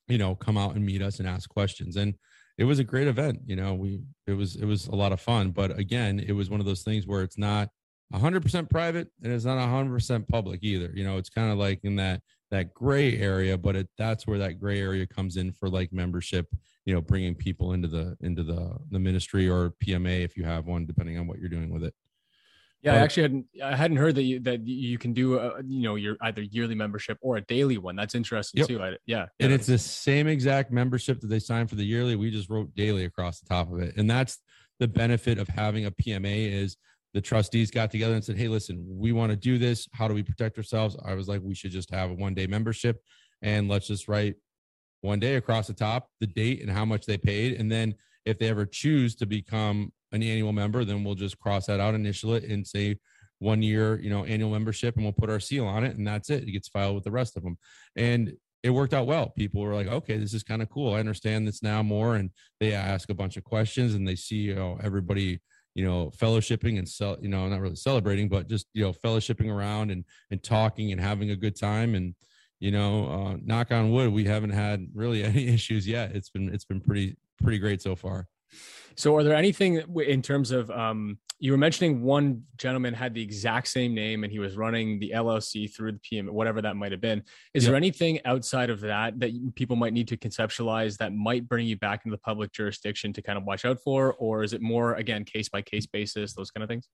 you know come out and meet us and ask questions and it was a great event you know we it was it was a lot of fun but again it was one of those things where it's not 100% private and it's not 100% public either you know it's kind of like in that that gray area but it, that's where that gray area comes in for like membership you know bringing people into the into the the ministry or pma if you have one depending on what you're doing with it. Yeah but, i actually hadn't i hadn't heard that you that you can do a, you know your either yearly membership or a daily one. That's interesting yep. too I, yeah, yeah and it's the same exact membership that they sign for the yearly. We just wrote daily across the top of it. And that's the benefit of having a pma is the trustees got together and said, Hey, listen, we want to do this. How do we protect ourselves? I was like, we should just have a one day membership and let's just write one day across the top the date and how much they paid. And then if they ever choose to become an annual member, then we'll just cross that out, initial it, and say one year, you know, annual membership, and we'll put our seal on it, and that's it. It gets filed with the rest of them. And it worked out well. People were like, okay, this is kind of cool. I understand this now more. And they ask a bunch of questions and they see, you know, everybody you know fellowshipping and sell you know not really celebrating but just you know fellowshipping around and and talking and having a good time. And you know uh, knock on wood we haven't had really any issues yet. It's been it's been pretty pretty great so far so are there anything in terms of um you were mentioning one gentleman had the exact same name and he was running the LLC through the PM, whatever that might have been. Is there anything outside of that that people might need to conceptualize that might bring you back into the public jurisdiction to kind of watch out for? Or is it more, again, case by case basis, those kind of things?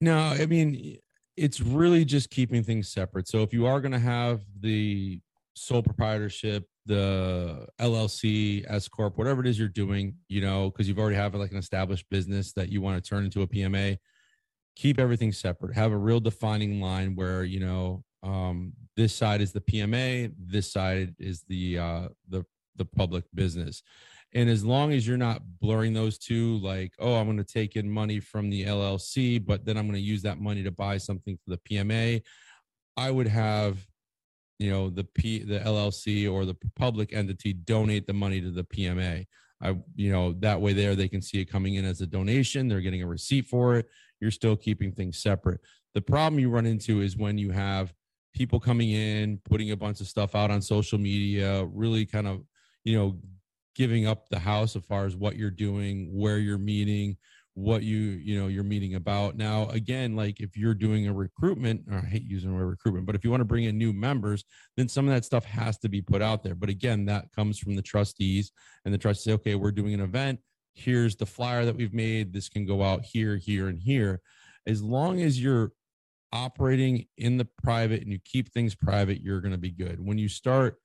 No, I mean, it's really just keeping things separate. So if you are going to have the sole proprietorship, the LLC, S corp, whatever it is you're doing, you know, because you've already have like an established business that you want to turn into a PMA. Keep everything separate. Have a real defining line where you know um, this side is the PMA, this side is the uh, the the public business. And as long as you're not blurring those two, like, oh, I'm going to take in money from the LLC, but then I'm going to use that money to buy something for the PMA, I would have you know the p the llc or the public entity donate the money to the pma i you know that way there they can see it coming in as a donation. They're getting a receipt for it. You're still keeping things separate. The problem you run into is when you have people coming in putting a bunch of stuff out on social media really kind of you know giving up the house as far as what you're doing where you're meeting what you you know you're meeting about. Now again like if you're doing a recruitment i hate using the word recruitment but if you want to bring in new members then some of that stuff has to be put out there. But again that comes from the trustees and the trustees say okay we're doing an event. Here's the flyer that we've made. This can go out here here and here. As long as you're operating in the private and you keep things private, you're going to be good. When you start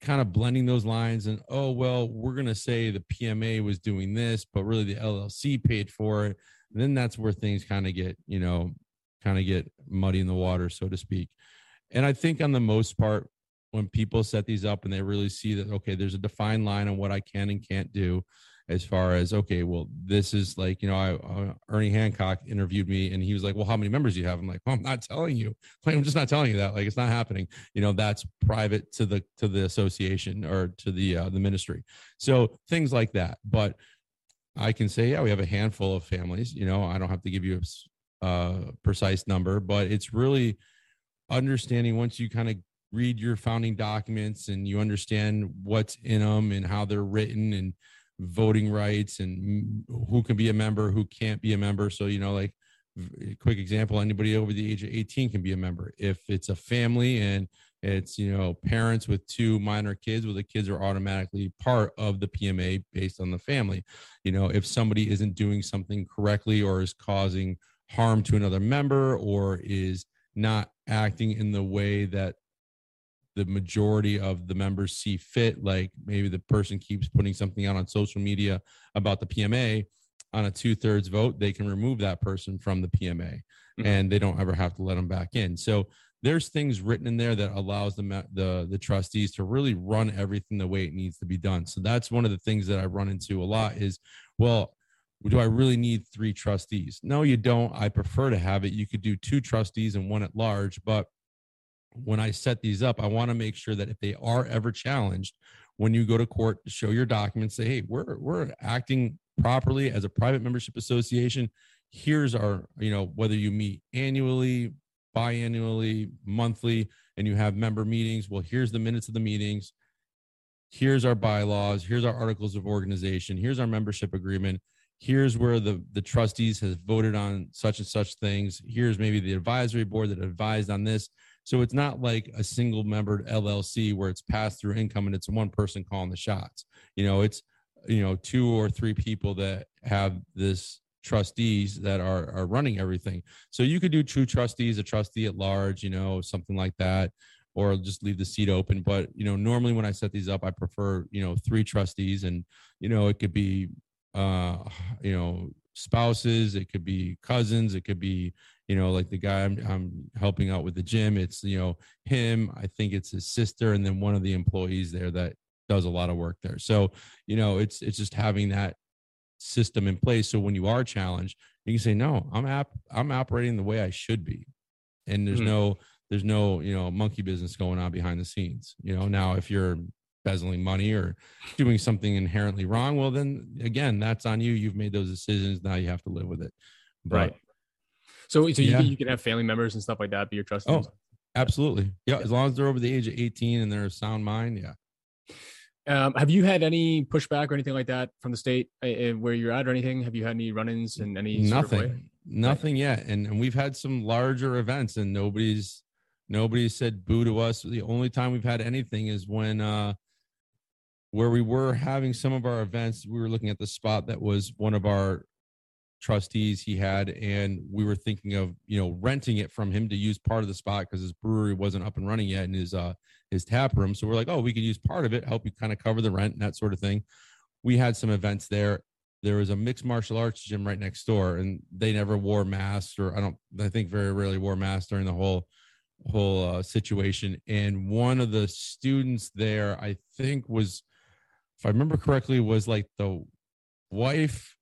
kind of blending those lines and oh well we're going to say the pma was doing this but really the llc paid for it. Then that's where things kind of get you know kind of get muddy in the water so to speak. And i think on the most part when people set these up and they really see that okay there's a defined line on what i can and can't do as far as okay well this is like you know I, uh, ernie hancock interviewed me and he was like well how many members do you have? I'm like well i'm not telling you. I'm just not telling you that. Like it's not happening. You know that's private to the to the association or to the uh, the ministry. So things like that. But i can say yeah we have a handful of families. You know i don't have to give you a uh, precise number but it's really understanding once you kind of read your founding documents and you understand what's in them and how they're written and voting rights and who can be a member, who can't be a member. So, you know, like quick example, anybody over the age of 18 can be a member. If it's a family and it's, you know, parents with two minor kids, well, the kids are automatically part of the PMA based on the family. You know, if somebody isn't doing something correctly or is causing harm to another member or is not acting in the way that the majority of the members see fit. Like maybe the person keeps putting something out on social media about the PMA on a two thirds vote, they can remove that person from the PMA mm-hmm. and they don't ever have to let them back in. So there's things written in there that allows the, the the trustees to really run everything the way it needs to be done. So that's one of the things that I run into a lot is, well, do I really need three trustees? No, you don't. I prefer to have it. You could do two trustees and one at large, but when I set these up, I want to make sure that if they are ever challenged, when you go to court show your documents, say, hey, we're we're acting properly as a private membership association. Here's our, you know, whether you meet annually, biannually, monthly, and you have member meetings. Well, here's the minutes of the meetings. Here's our bylaws. Here's our articles of organization. Here's our membership agreement. Here's where the, the trustees has voted on such and such things. Here's maybe the advisory board that advised on this. So it's not like a single membered LLC where it's passed through income and it's one person calling the shots. You know, it's you know two or three people that have this trustees that are are running everything. So you could do two trustees, a trustee at large, you know, something like that, or just leave the seat open. But you know, normally when I set these up, I prefer you know three trustees, and you know it could be uh you know spouses, it could be cousins, it could be you know like the guy I'm, I'm helping out with the gym it's you know him i think it's his sister and then one of the employees there that does a lot of work there. So you know it's it's just having that system in place. So when you are challenged you can say no i'm app i'm operating the way i should be. And there's mm-hmm. no there's no you know monkey business going on behind the scenes. You know now if you're embezzling money or doing something inherently wrong well then again that's on you you've made those decisions now you have to live with it but, right so, so yeah. you, you can have family members and stuff like that be your trustees. Oh, absolutely. Yeah, as long as they're over the age of 18 and they're a sound mind. Yeah. Um, have you had any pushback or anything like that from the state uh, where you're at or anything? Have you had any run-ins and any nothing, sort of nothing yet? And, and we've had some larger events and nobody's nobody said boo to us. The only time we've had anything is when uh, where we were having some of our events. We were looking at the spot that was one of our trustees he had and we were thinking of you know renting it from him to use part of the spot because his brewery wasn't up and running yet in his uh his tap room. So we're like oh we could use part of it help you kind of cover the rent and that sort of thing. We had some events there. There was a mixed martial arts gym right next door and they never wore masks or i don't i think very rarely wore masks during the whole whole uh, situation. And one of the students there i think was if i remember correctly was like the wife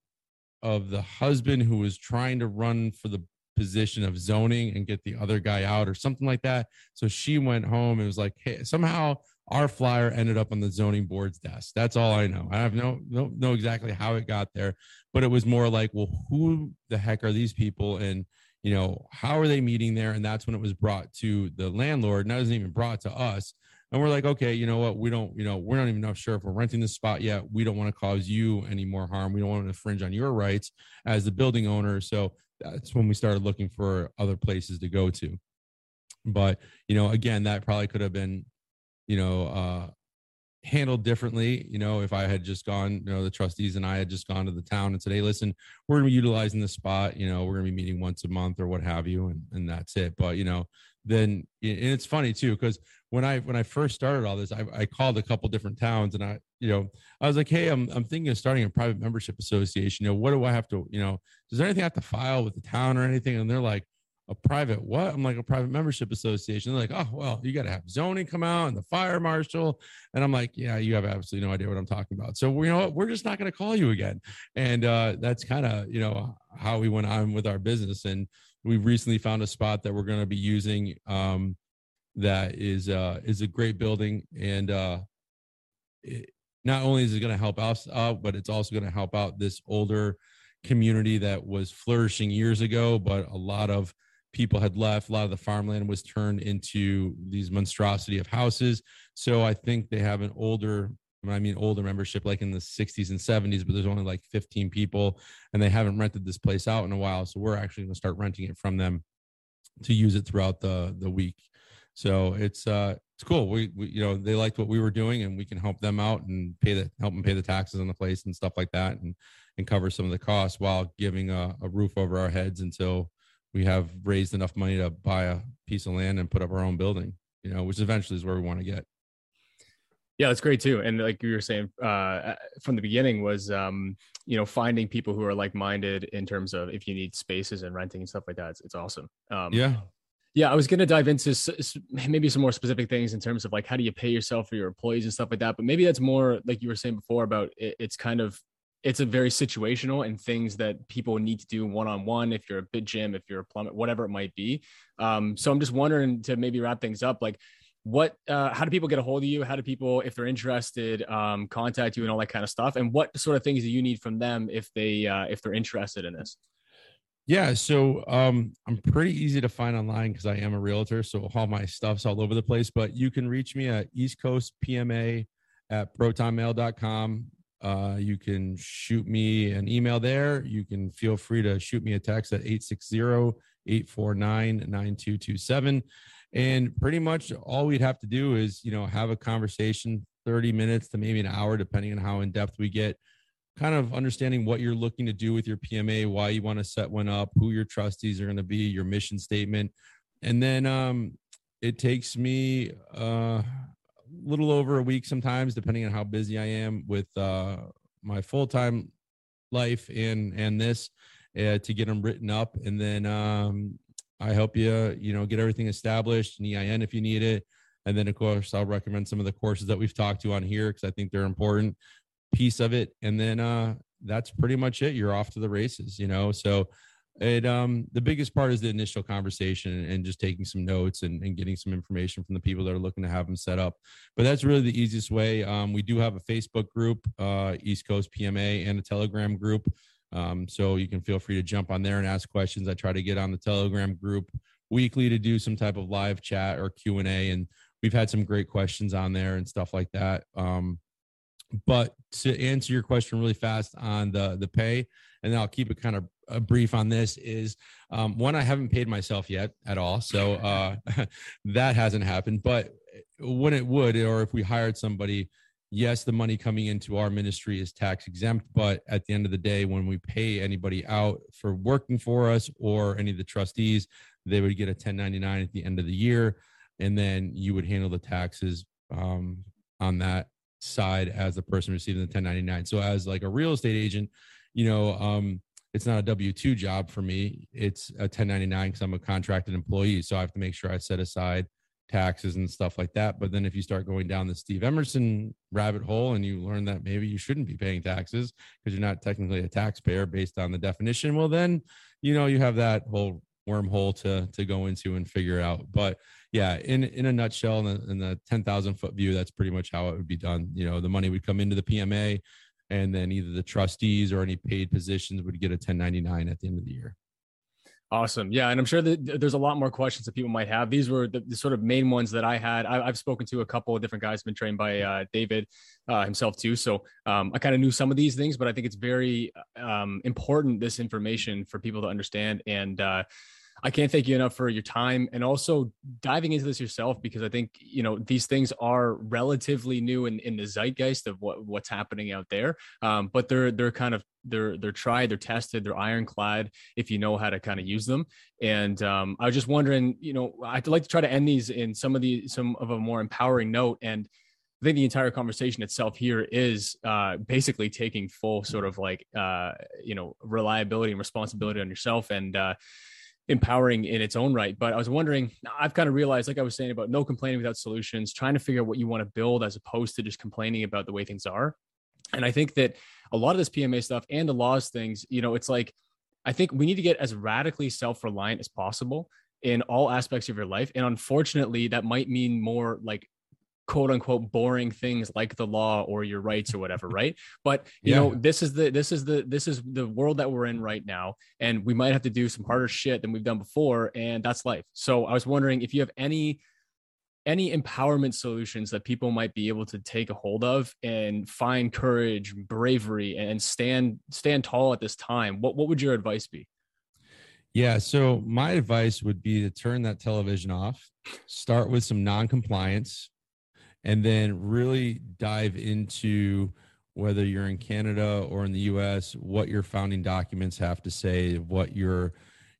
of the husband who was trying to run for the position of zoning and get the other guy out or something like that. So she went home and was like, hey, somehow our flyer ended up on the zoning board's desk. That's all I know. I have no no know exactly how it got there, but it was more like, well, who the heck are these people? And you know, how are they meeting there? And that's when it was brought to the landlord. Wasn't even brought to us and we're like okay you know what we don't you know we're not even sure if we're renting this spot yet we don't want to cause you any more harm we don't want to infringe on your rights as the building owner so that's when we started looking for other places to go to but you know again that probably could have been you know uh handled differently. You know, if I had just gone, you know, the trustees and I had just gone to the town and said, "Hey, listen, we're going to be utilizing the spot. You know, we're going to be meeting once a month or what have you, and and that's it." But you know, then and it's funny too because when I when I first started all this, I, I called a couple different towns and I, you know, I was like, "Hey, I'm I'm thinking of starting a private membership association. You know, what do I have to, you know, does there anything I have to file with the town or anything?" And they're like a private what? I'm like a private membership association. They're like, oh well, you got to have zoning come out and the fire marshal. And I'm like, yeah, you have absolutely no idea what I'm talking about. So you know what? We're just not going to call you again. And uh, that's kind of you know how we went on with our business. And we recently found a spot that we're going to be using um, that is uh, is a great building and uh, it, not only is it going to help us out, but it's also going to help out this older community that was flourishing years ago, but a lot of people had left. A lot of the farmland was turned into these monstrosity of houses. So I think they have an older, I mean, older membership, like in the 60s and 70s, but there's only like 15 people and they haven't rented this place out in a while. So we're actually going to start renting it from them to use it throughout the, the week. So it's, uh, it's cool. We, we, you know, they liked what we were doing and we can help them out and pay the, help them pay the taxes on the place and stuff like that. And, and cover some of the costs while giving a, a roof over our heads until we have raised enough money to buy a piece of land and put up our own building, you know, which eventually is where we want to get. Yeah, that's great too. And like you were saying uh, from the beginning was, um, you know, finding people who are like-minded in terms of if you need spaces and renting and stuff like that. It's, it's awesome. Um, yeah. Yeah, I was going to dive into maybe some more specific things in terms of like how do you pay yourself for your employees and stuff like that. But maybe that's more like you were saying before about it, it's kind of it's a very situational and things that people need to do one on one. If you're a big gym, if you're a plumber, whatever it might be. Um, so I'm just wondering to maybe wrap things up, like what, uh, how do people get a hold of you? How do people, if they're interested, um, contact you and all that kind of stuff? And what sort of things do you need from them if they, uh, if they're interested in this? Yeah, so um, I'm pretty easy to find online because I am a realtor, so all my stuff's all over the place. But you can reach me at East Coast PMA at protonmail.com. Uh, you can shoot me an email there. You can feel free to shoot me a text at 860 849 9227. And pretty much all we'd have to do is, you know, have a conversation 30 minutes to maybe an hour, depending on how in depth we get, kind of understanding what you're looking to do with your PMA, why you want to set one up, who your trustees are going to be, your mission statement. And then um, it takes me uh, a little over a week sometimes, depending on how busy I am with uh, my full time life and and this uh, to get them written up, and then um, I help you, you know, get everything established, an EIN if you need it, and then of course I'll recommend some of the courses that we've talked to on here because I think they're important piece of it, and then uh, that's pretty much it. You're off to the races, you know. So it um the biggest part is the initial conversation and just taking some notes and, and getting some information from the people that are looking to have them set up. But that's really the easiest way. Um, we do have a facebook group uh, east coast pma and a telegram group. Um, so you can feel free to jump on there and ask questions. I try to get on the telegram group weekly to do some type of live chat or q&a and we've had some great questions on there and stuff like that. Um, but to answer your question really fast on the the pay and i'll keep it kind of a brief on this is um, one i haven't paid myself yet at all. So uh, that hasn't happened. But when it would or if we hired somebody yes the money coming into our ministry is tax exempt. But at the end of the day when we pay anybody out for working for us or any of the trustees they would get a 1099 at the end of the year. And then you would handle the taxes um, on that side as the person receiving the 1099 so as like a real estate agent you know um, it's not a W 2 job for me. It's a 1099 because I'm a contracted employee. So I have to make sure I set aside taxes and stuff like that. But then if you start going down the Steve Emerson rabbit hole and you learn that maybe you shouldn't be paying taxes because you're not technically a taxpayer based on the definition, well, then, you know, you have that whole wormhole to to go into and figure out. But yeah, in in a nutshell, in the, in the 10,000 foot view, that's pretty much how it would be done. You know, the money would come into the PMA and then either the trustees or any paid positions would get a 1099 at the end of the year. Awesome. Yeah. And I'm sure that there's a lot more questions that people might have. These were the, the sort of main ones that I had. I, have spoken to a couple of different guys, been trained by uh, David uh, himself too. So um, I kind of knew some of these things, but I think it's very um, important, this information for people to understand. And, uh, I can't thank you enough for your time and also diving into this yourself because I think you know these things are relatively new in, in the zeitgeist of what what's happening out there. Um, but they're they're kind of they're they're tried, they're tested, they're ironclad if you know how to kind of use them. And um, I was just wondering, you know, I'd like to try to end these in some of the some of a more empowering note and I think the entire conversation itself here is uh, basically taking full sort of like uh, you know reliability and responsibility on yourself and uh, empowering in its own right. But I was wondering, I've kind of realized, like I was saying about no complaining without solutions, trying to figure out what you want to build as opposed to just complaining about the way things are. And I think that a lot of this PMA stuff and the laws things, you know, it's like I think we need to get as radically self reliant as possible in all aspects of your life. And unfortunately, that might mean more like quote unquote boring things like the law or your rights or whatever right? But you yeah. know this is the this is the this is the world that we're in right now and we might have to do some harder shit than we've done before and that's life. So i was wondering if you have any any empowerment solutions that people might be able to take a hold of and find courage bravery and stand stand tall at this time. What what would your advice be? Yeah so my advice would be to turn that television off start with some non-compliance and then really dive into whether you're in Canada or in the US, what your founding documents have to say, what your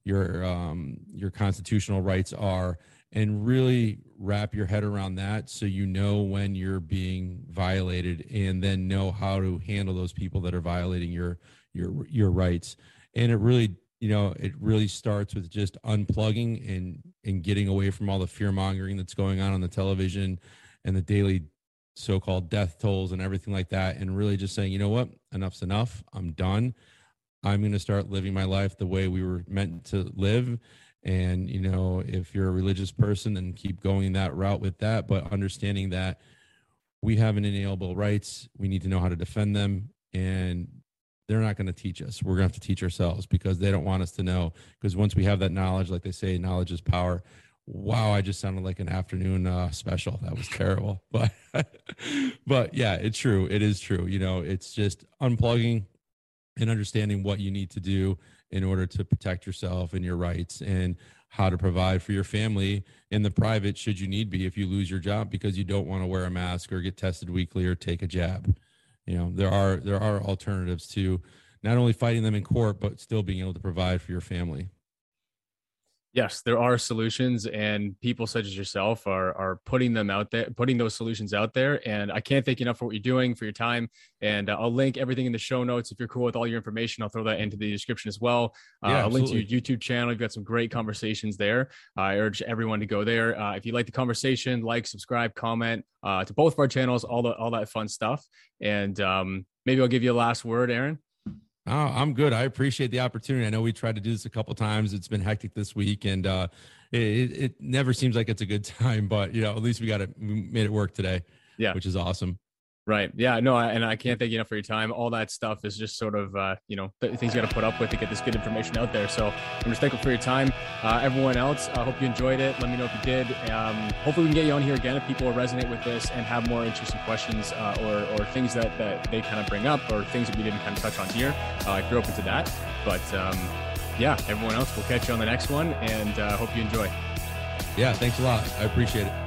your um, your constitutional rights are, and really wrap your head around that so you know when you're being violated, and then know how to handle those people that are violating your your your rights. And it really you know it really starts with just unplugging and and getting away from all the fear mongering that's going on on the television and the daily so-called death tolls and everything like that and really just saying you know what? Enough's enough. I'm done. I'm going to start living my life the way we were meant to live. And you know if you're a religious person then keep going that route with that but understanding that we have an inalienable rights. We need to know how to defend them and they're not going to teach us. We're going to have to teach ourselves because they don't want us to know because once we have that knowledge like they say knowledge is power wow i just sounded like an afternoon uh, special. That was terrible but but yeah it's true. It is true. You know it's just unplugging and understanding what you need to do in order to protect yourself and your rights and how to provide for your family in the private should you need be if you lose your job because you don't want to wear a mask or get tested weekly or take a jab. You know there are there are alternatives to not only fighting them in court but still being able to provide for your family yes, there are solutions, and people such as yourself are are putting them out there, putting those solutions out there. And I can't thank you enough for what you're doing, for your time. And uh, I'll link everything in the show notes. If you're cool with all your information, I'll throw that into the description as well. Uh, yeah, I'll link to your YouTube channel. You've got some great conversations there. I urge everyone to go there. Uh, if you like the conversation, like, subscribe, comment uh, to both of our channels, all the all that fun stuff. And um, maybe I'll give you a last word, Aaron. Oh, I'm good. I appreciate the opportunity. I know we tried to do this a couple times. It's been hectic this week, and uh, it, it never seems like it's a good time. But you know, at least we got it, we made it work today. Yeah, which is awesome. Right. Yeah. No. And I can't thank you enough for your time. All that stuff is just sort of, uh, you know, things you got to put up with to get this good information out there. So I'm just thankful for your time. Uh, everyone else, I hope you enjoyed it. Let me know if you did. Um, hopefully we can get you on here again if people resonate with this and have more interesting questions uh, or, or things that, that they kind of bring up or things that we didn't kind of touch on here. Uh, if you're open to that. But um, yeah, everyone else, we'll catch you on the next one and uh, hope you enjoy. Yeah. Thanks a lot. I appreciate it.